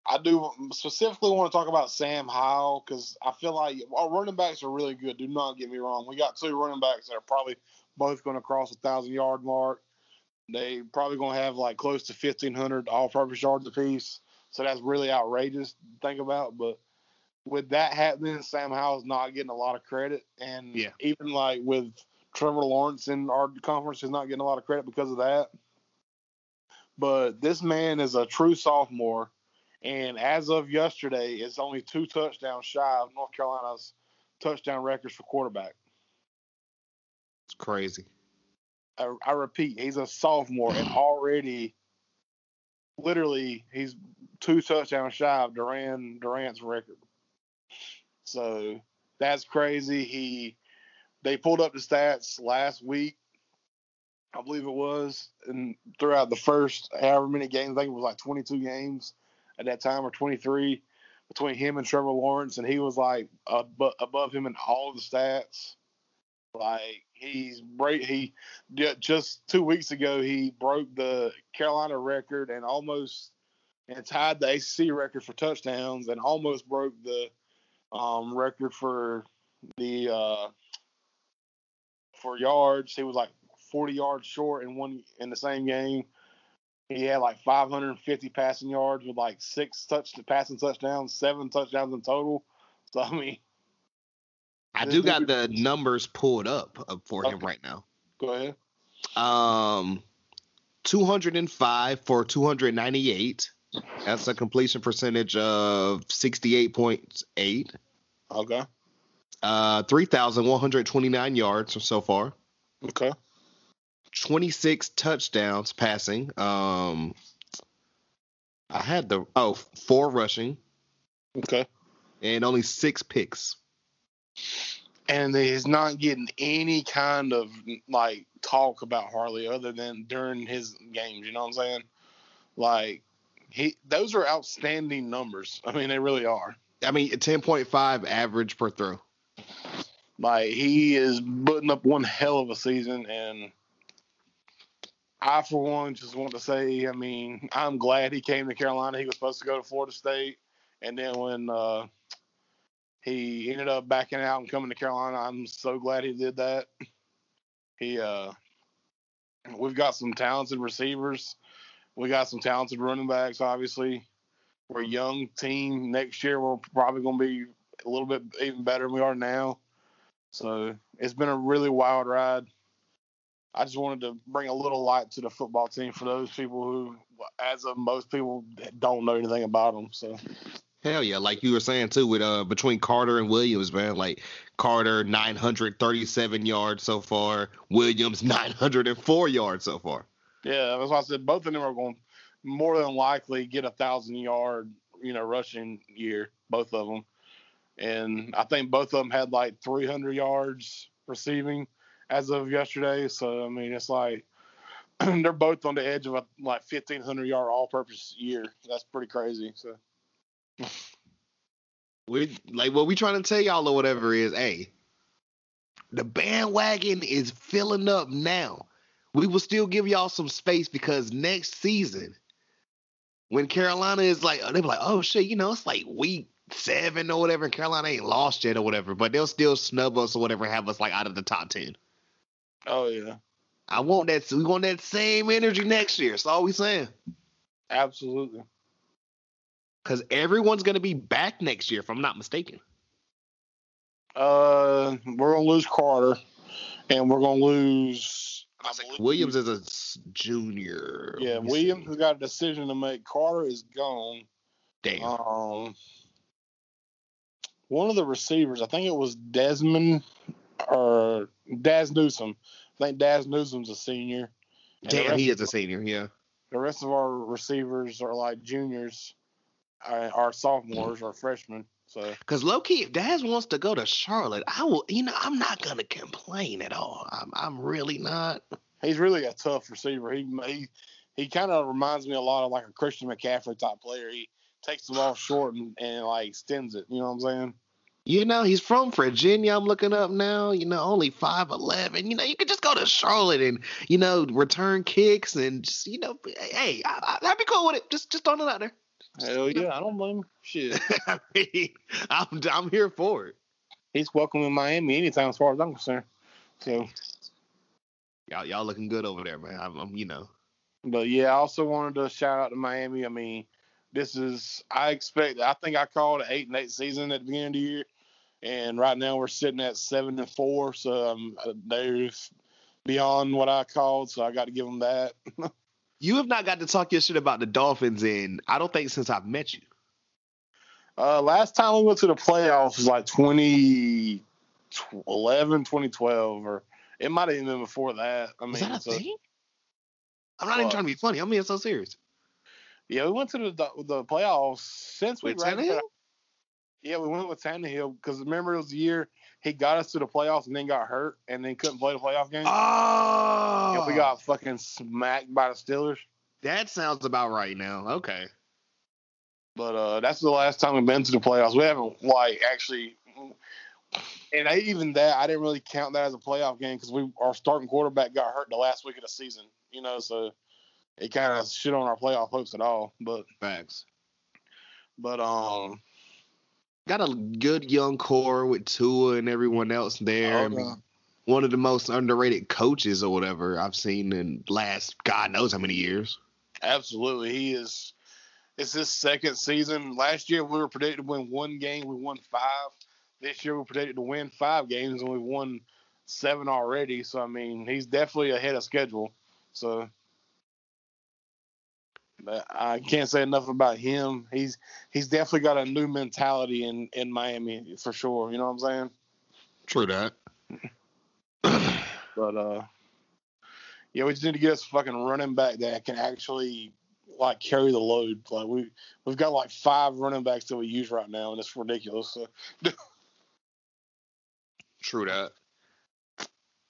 I do specifically want to talk about Sam Howell because I feel like our running backs are really good. Do not get me wrong. We got two running backs that are probably both going to cross a thousand yard mark. They probably going to have like close to fifteen hundred all purpose yards apiece. So that's really outrageous to think about. But with that happening, Sam Howell's not getting a lot of credit, and Yeah. even like with Trevor Lawrence in our conference is not getting a lot of credit because of that. But this man is a true sophomore and as of yesterday, it's only two touchdowns shy of North Carolina's touchdown records for quarterback. It's crazy. I, I repeat, he's a sophomore and already, literally, he's two touchdowns shy of Darian Durant's record. So that's crazy. He they pulled up the stats last week, I believe it was, and throughout the first however many games, I think it was like 22 games at that time or 23 between him and Trevor Lawrence, and he was like ab- above him in all the stats. Like he's break he ju- just two weeks ago he broke the Carolina record and almost and tied the ACC record for touchdowns and almost broke the um, record for the uh, for yards. He was like 40 yards short in one in the same game. He had like 550 passing yards with like six touch passing touchdowns, seven touchdowns in total. So I mean, I do got the numbers pulled up uh, for him Okay. right now. go ahead. Um, 205 for 298. That's a completion percentage of 68.8. Okay. Uh, 3,129 yards so far. Okay. 26 touchdowns passing. Um, I had the oh four rushing Okay. and only six picks. and he's not getting any kind of like talk about Harley other than during his games. You know what I'm saying? Like he, those are outstanding numbers. I mean, they really are. I mean, ten point five average per throw. Like he is putting up one hell of a season, and I, for one, just want to say, I mean, I'm glad he came to Carolina. He was supposed to go to Florida State, and then when uh, he ended up backing out and coming to Carolina, I'm so glad he did that. He, uh, we've got some talented receivers. We got some talented running backs. Obviously, we're a young team. Next year, we're probably going to be a little bit even better than we are now. So it's been a really wild ride. I just wanted to bring a little light to the football team for those people who, as of most people, don't know anything about them. So Hell yeah, like you were saying too, with uh between Carter and Williams, man. Like Carter nine hundred thirty seven yards so far, Williams nine hundred and four yards so far. yeah, that's why I said both of them are going to more than likely get a thousand yard, you know, rushing year, both of them. And I think both of them had like 300 yards receiving as of yesterday. So I mean, it's like they're both on the edge of a like 1500 yard all purpose year. That's pretty crazy. So We like what we trying to tell y'all or whatever is, hey, the bandwagon is filling up now. We will still give y'all some space because next season, when Carolina is like, they be like, oh shit, you know, it's like week seven or whatever, Carolina ain't lost yet or whatever, but they'll still snub us or whatever, have us like out of the top ten. Oh yeah, I want that. We want that same energy next year. That's all we saying. absolutely. Because everyone's gonna be back next year, if I'm not mistaken. Uh, we're gonna lose Carter, and we're gonna lose. I believe- Williams is a junior. Yeah, Williams see. has got a decision to make. Carter is gone. Damn. Um, one of the receivers, I think it was Desmond or Dazz Newsome. I think Dazz Newsome's a senior. Damn, he is a senior. Yeah. The rest of our receivers are like juniors, uh, are sophomores or freshmen. So Because low key, if Dazz wants to go to Charlotte, I will. You know, I'm not gonna complain at all. I'm. I'm really not. he's really a tough receiver. He he he kind of reminds me a lot of like a Christian McCaffrey type player. He takes the ball short and, and like extends it. You know what I'm saying? You know, he's from Virginia. I'm looking up now. You know, only five eleven. You know, you could just go to Charlotte and you know return kicks and just you know, hey, I, I, I'd be cool with it. Just just throwing it out there. Hell yeah, I don't blame him. Shit, I mean, I'm I'm here for it. he's welcome in Miami anytime as far as I'm concerned. So. Y'all y'all looking good over there, man. I'm, I'm you know. But yeah, I also wanted to shout out to Miami. I mean, this is I expect. I think I called an eight and eight season at the beginning of the year, and right now we're sitting at seven and four. So um, they're beyond what I called. So I got to give them that. You have not got to talk your shit about the Dolphins in I don't think since I've met you. Uh, last time we went to the playoffs was like 2011, 2012, or it might have even been before that. I mean, Was that a so- thing? I'm not even trying to be funny. I'm being so serious. yeah, we went to the the playoffs since we Tannehill? Yeah, we went with Tannehill because remember it was the year he got us to the playoffs and then got hurt and then couldn't play the playoff game. Oh, and we got fucking smacked by the Steelers. that sounds about right now. Okay, But uh, that's the last time we've been to the playoffs. We haven't like actually, and I, even that I didn't really count that as a playoff game because we our starting quarterback got hurt the last week of the season. You know, so it kind of shit on our playoff hopes at all. But facts. but um, Got a good young core with Tua and everyone else there. Oh, I mean, yeah. One of the most underrated coaches or whatever I've seen in last God knows how many years. absolutely he is. It's his second season. Last year we were predicted to win one game. We won five. This year we're predicted to win five games and we won seven already. So I mean, he's definitely ahead of schedule. So but I can't say enough about him. He's he's definitely got a new mentality in in Miami for sure. You know what I'm saying? True that. But uh, yeah, we just need to get us fucking running back that can actually like carry the load. Like we we've got like five running backs that we use right now, and it's ridiculous. So, True that.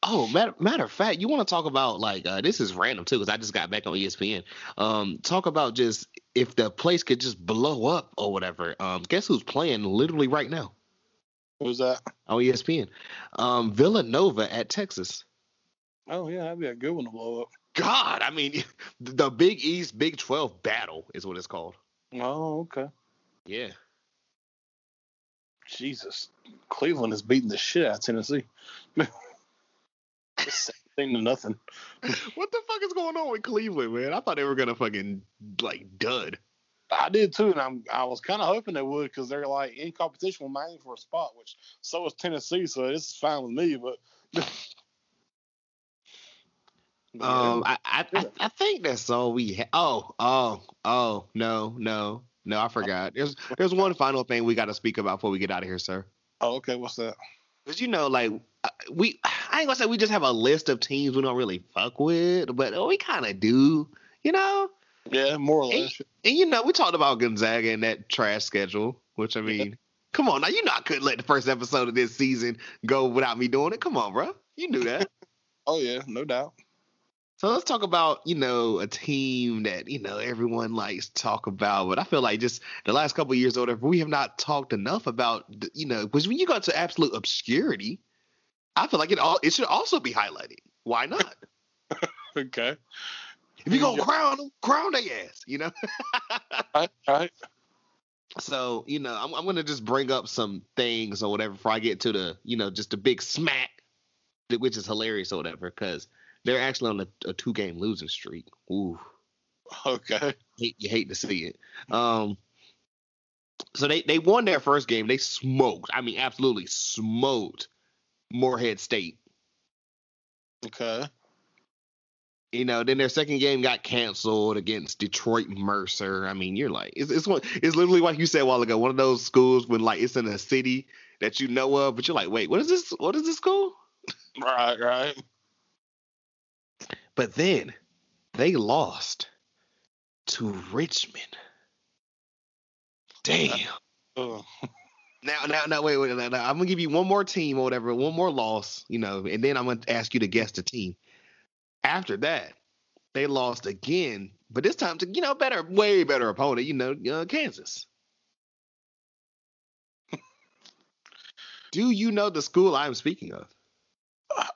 Oh, matter, matter of fact, you want to talk about like uh, this is random too because I just got back on ESPN. Um, talk about just if the place could just blow up or whatever. Um, guess who's playing literally right now Who's that? on ESPN? Um, Villanova at Texas. Oh yeah, that'd be a good one to blow up. God, I mean, the Big East Big Twelve battle is what it's called. Oh, okay. Yeah. Jesus, Cleveland is beating the shit out of Tennessee. Same thing to nothing. What the fuck is going on with Cleveland, man? I thought they were gonna fucking like dud. I did too, and I'm I was kind of hoping they would because they're like in competition with Miami for a spot, which so is Tennessee, so it's fine with me. But, yeah. Um, I, I, I, think that's all we. Ha- oh, oh, oh, no, no, no. I forgot. There's, there's one final thing we got to speak about before we get out of here, sir. oh, okay, what's that? Cause you know, like uh, we, I ain't gonna say we just have a list of teams we don't really fuck with, but we kind of do, you know. Yeah, more or less. and you know, we talked about Gonzaga and that trash schedule, which I mean, come on, now you know I couldn't let the first episode of this season go without me doing it. Come on, bro, you knew that. Oh yeah, no doubt. So let's talk about, you know, a team that, you know, everyone likes to talk about. But I feel like just the last couple of years or whatever, we have not talked enough about, you know, because when you go to absolute obscurity, I feel like it all it should also be highlighted. Why not? Okay. If you gonna Yeah. crown them, crown their ass, you know? All right. So, you know, I'm, I'm gonna just bring up some things or whatever before I get to the, you know, just the big smack, which is hilarious or whatever, because they're actually on a, a two game losing streak. Ooh. Okay. hate you hate to see it. Um, so they they won their first game. They smoked. I mean, absolutely smoked Morehead State. Okay. You know, then their second game got canceled against Detroit Mercy. I mean, you're like, it's it's one, it's literally what you said a while ago. One of those schools when like it's in a city that you know of, but you're like, wait, what is this? What is this school? Right. Right. But then they lost to Richmond. Damn. Oh. Now, now, now, wait, wait. Now, now, I'm gonna give you one more team or whatever, one more loss, you know, and then I'm gonna ask you to guess the team. After that, they lost again, but this time to you know better, way better opponent, you know, uh, Kansas. Do you know the school I'm speaking of?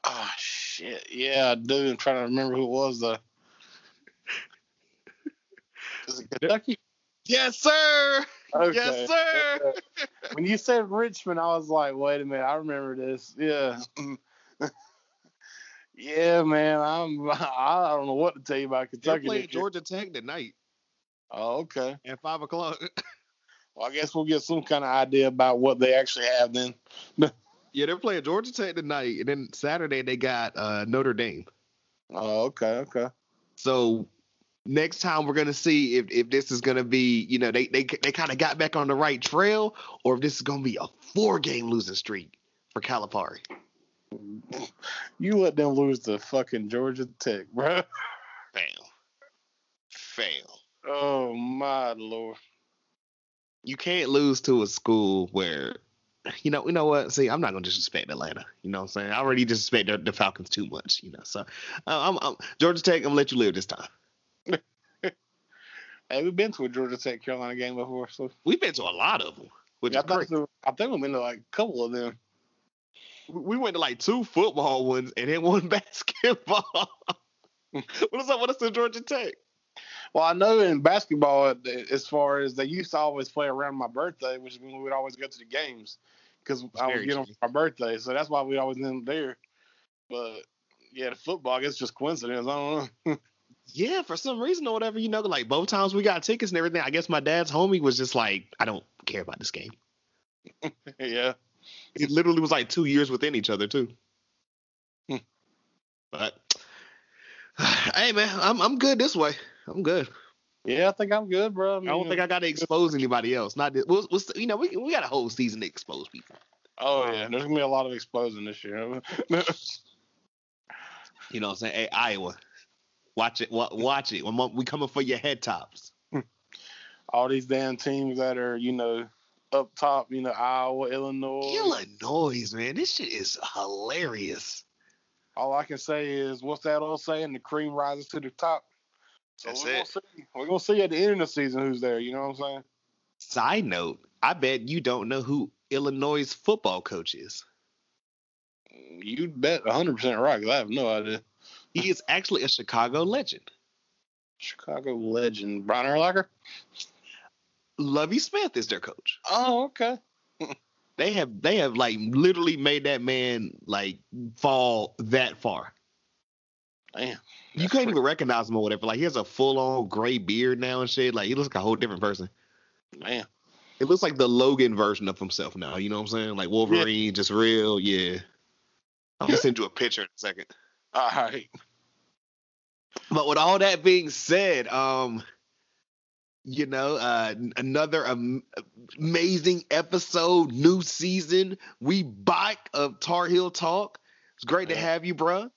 Ah, shit. Yeah, I do. I'm trying to remember who it was though. Is it Kentucky? Yes, sir. Okay. Yes, sir. when you said Richmond, I was like, wait a minute, I remember this. Yeah. yeah, man. I'm I don't know what to tell you about Kentucky. this year. Georgia Tech tonight Oh, okay. at five o'clock. Well, I guess we'll get some kind of idea about what they actually have then. yeah, they're playing Georgia Tech tonight, and then Saturday they got uh, Notre Dame. Oh, okay, okay. So next time we're gonna see if, if this is gonna be, you know, they they they kind of got back on the right trail, or if this is gonna be a four game losing streak for Calipari. You let them lose to fucking Georgia Tech, bro. Fail, fail. Oh my lord. You can't lose to a school where, you know, you know what? See, I'm not gonna disrespect Atlanta. You know what I'm saying? I already disrespect the, the Falcons too much. You know, so uh, I'm, I'm Georgia Tech. I'm gonna let you live this time. Hey, we've been to a Georgia Tech Carolina game before, so We've been to a lot of them, which yeah, I, is think great. I think we've been to like a couple of them. We went to like two football ones and then one basketball. what is up with us in Georgia Tech? Well, I know in basketball, uh, as far as they used to always play around my birthday, which is when we would always go to the games because I would get on true. my birthday. So that's why we always end up there. But yeah, the football, I guess it's just coincidence. I don't know. Yeah, for some reason or whatever, you know, like both times we got tickets and everything. I guess my dad's homie was just like, I don't care about this game. yeah. It literally was like two years within each other too. Hmm. But hey, man, I'm I'm good this way. I'm good. Yeah, I think I'm good, bro. I don't think I got to expose anybody else. Not this, we'll, we'll, you know, we we got a whole season to expose people. Oh yeah, there's gonna be a lot of exposing this year. You know what I'm saying? Hey, Iowa, watch it, watch it. We coming for your head tops. All these damn teams that are, you know, up top, you know, Iowa, Illinois. Illinois, man, this shit is hilarious. All I can say is, what's that old saying? The cream rises to the top. So That's we're it. Gonna see. We're gonna see at the end of the season who's there. You know what I'm saying? Side note, I bet you don't know who Illinois' football coach is. You bet 100 percent right. 'cause I have no idea. He is actually a Chicago legend. Chicago legend Brian Urlacher. Lovie Smith is their coach. Oh, okay. They have they have like literally made that man like fall that far. Damn. You can't even recognize him or whatever. Like he has a full on gray beard now and shit. Like he looks like a whole different person. Man. It looks like the Logan version of himself now. You know what I'm saying? Like Wolverine, just real. Yeah. I'm gonna send you a picture in a second. All right. But with all that being said, um, you know, uh, another am- amazing episode, new season. We back of Tar Heel Talk. It's great to have you, bruh.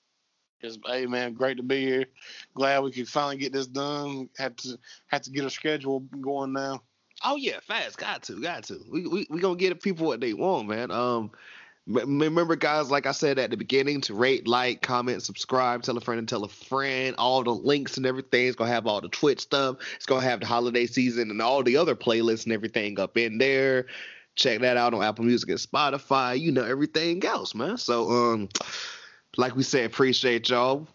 It's, hey man, great to be here. Glad we could finally get this done. Had to had to get a schedule going now. Oh yeah, fast. Got to, got to. We we we gonna get people what they want, man. Um, remember, guys, like I said at the beginning, to rate, like, comment, subscribe, tell a friend, and tell a friend. All the links and everything. It's gonna have all the Twitch stuff. It's gonna have the holiday season and all the other playlists and everything up in there. Check that out on Apple Music and Spotify. You know everything else, man. So um, like we said, appreciate y'all.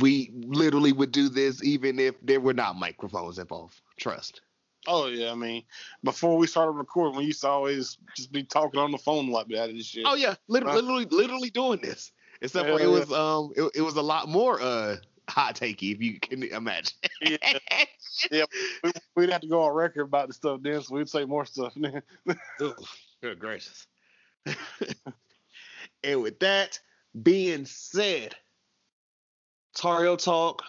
We literally would do this even if there were not microphones involved. Trust. Oh yeah, I mean, before we started recording, we used to always just be talking on the phone like that and shit. Oh yeah, literally, literally, literally doing this. Except for it yeah. was um, it, it was a lot more uh hot takey if you can imagine. yeah. We, we'd have to go on record about the stuff then, so we'd say more stuff. Ooh, good gracious. and with that being said, Tar Heel talk.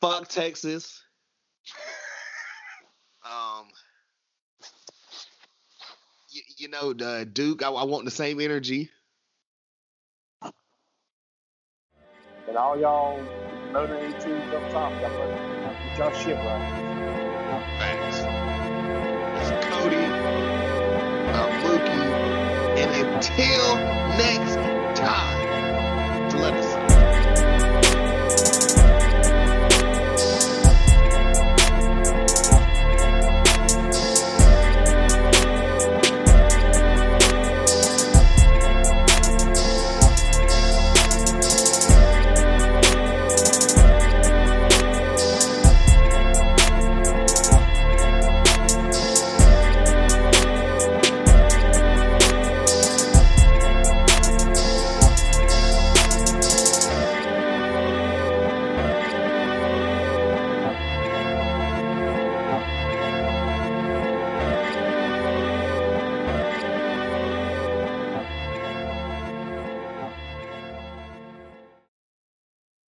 Fuck Texas. Um, you, you know, the Duke. I, I want the same energy. and all y'all the teams up top, y'all better get y'all shit right. It's Cody, I'm Mookie, and until next time.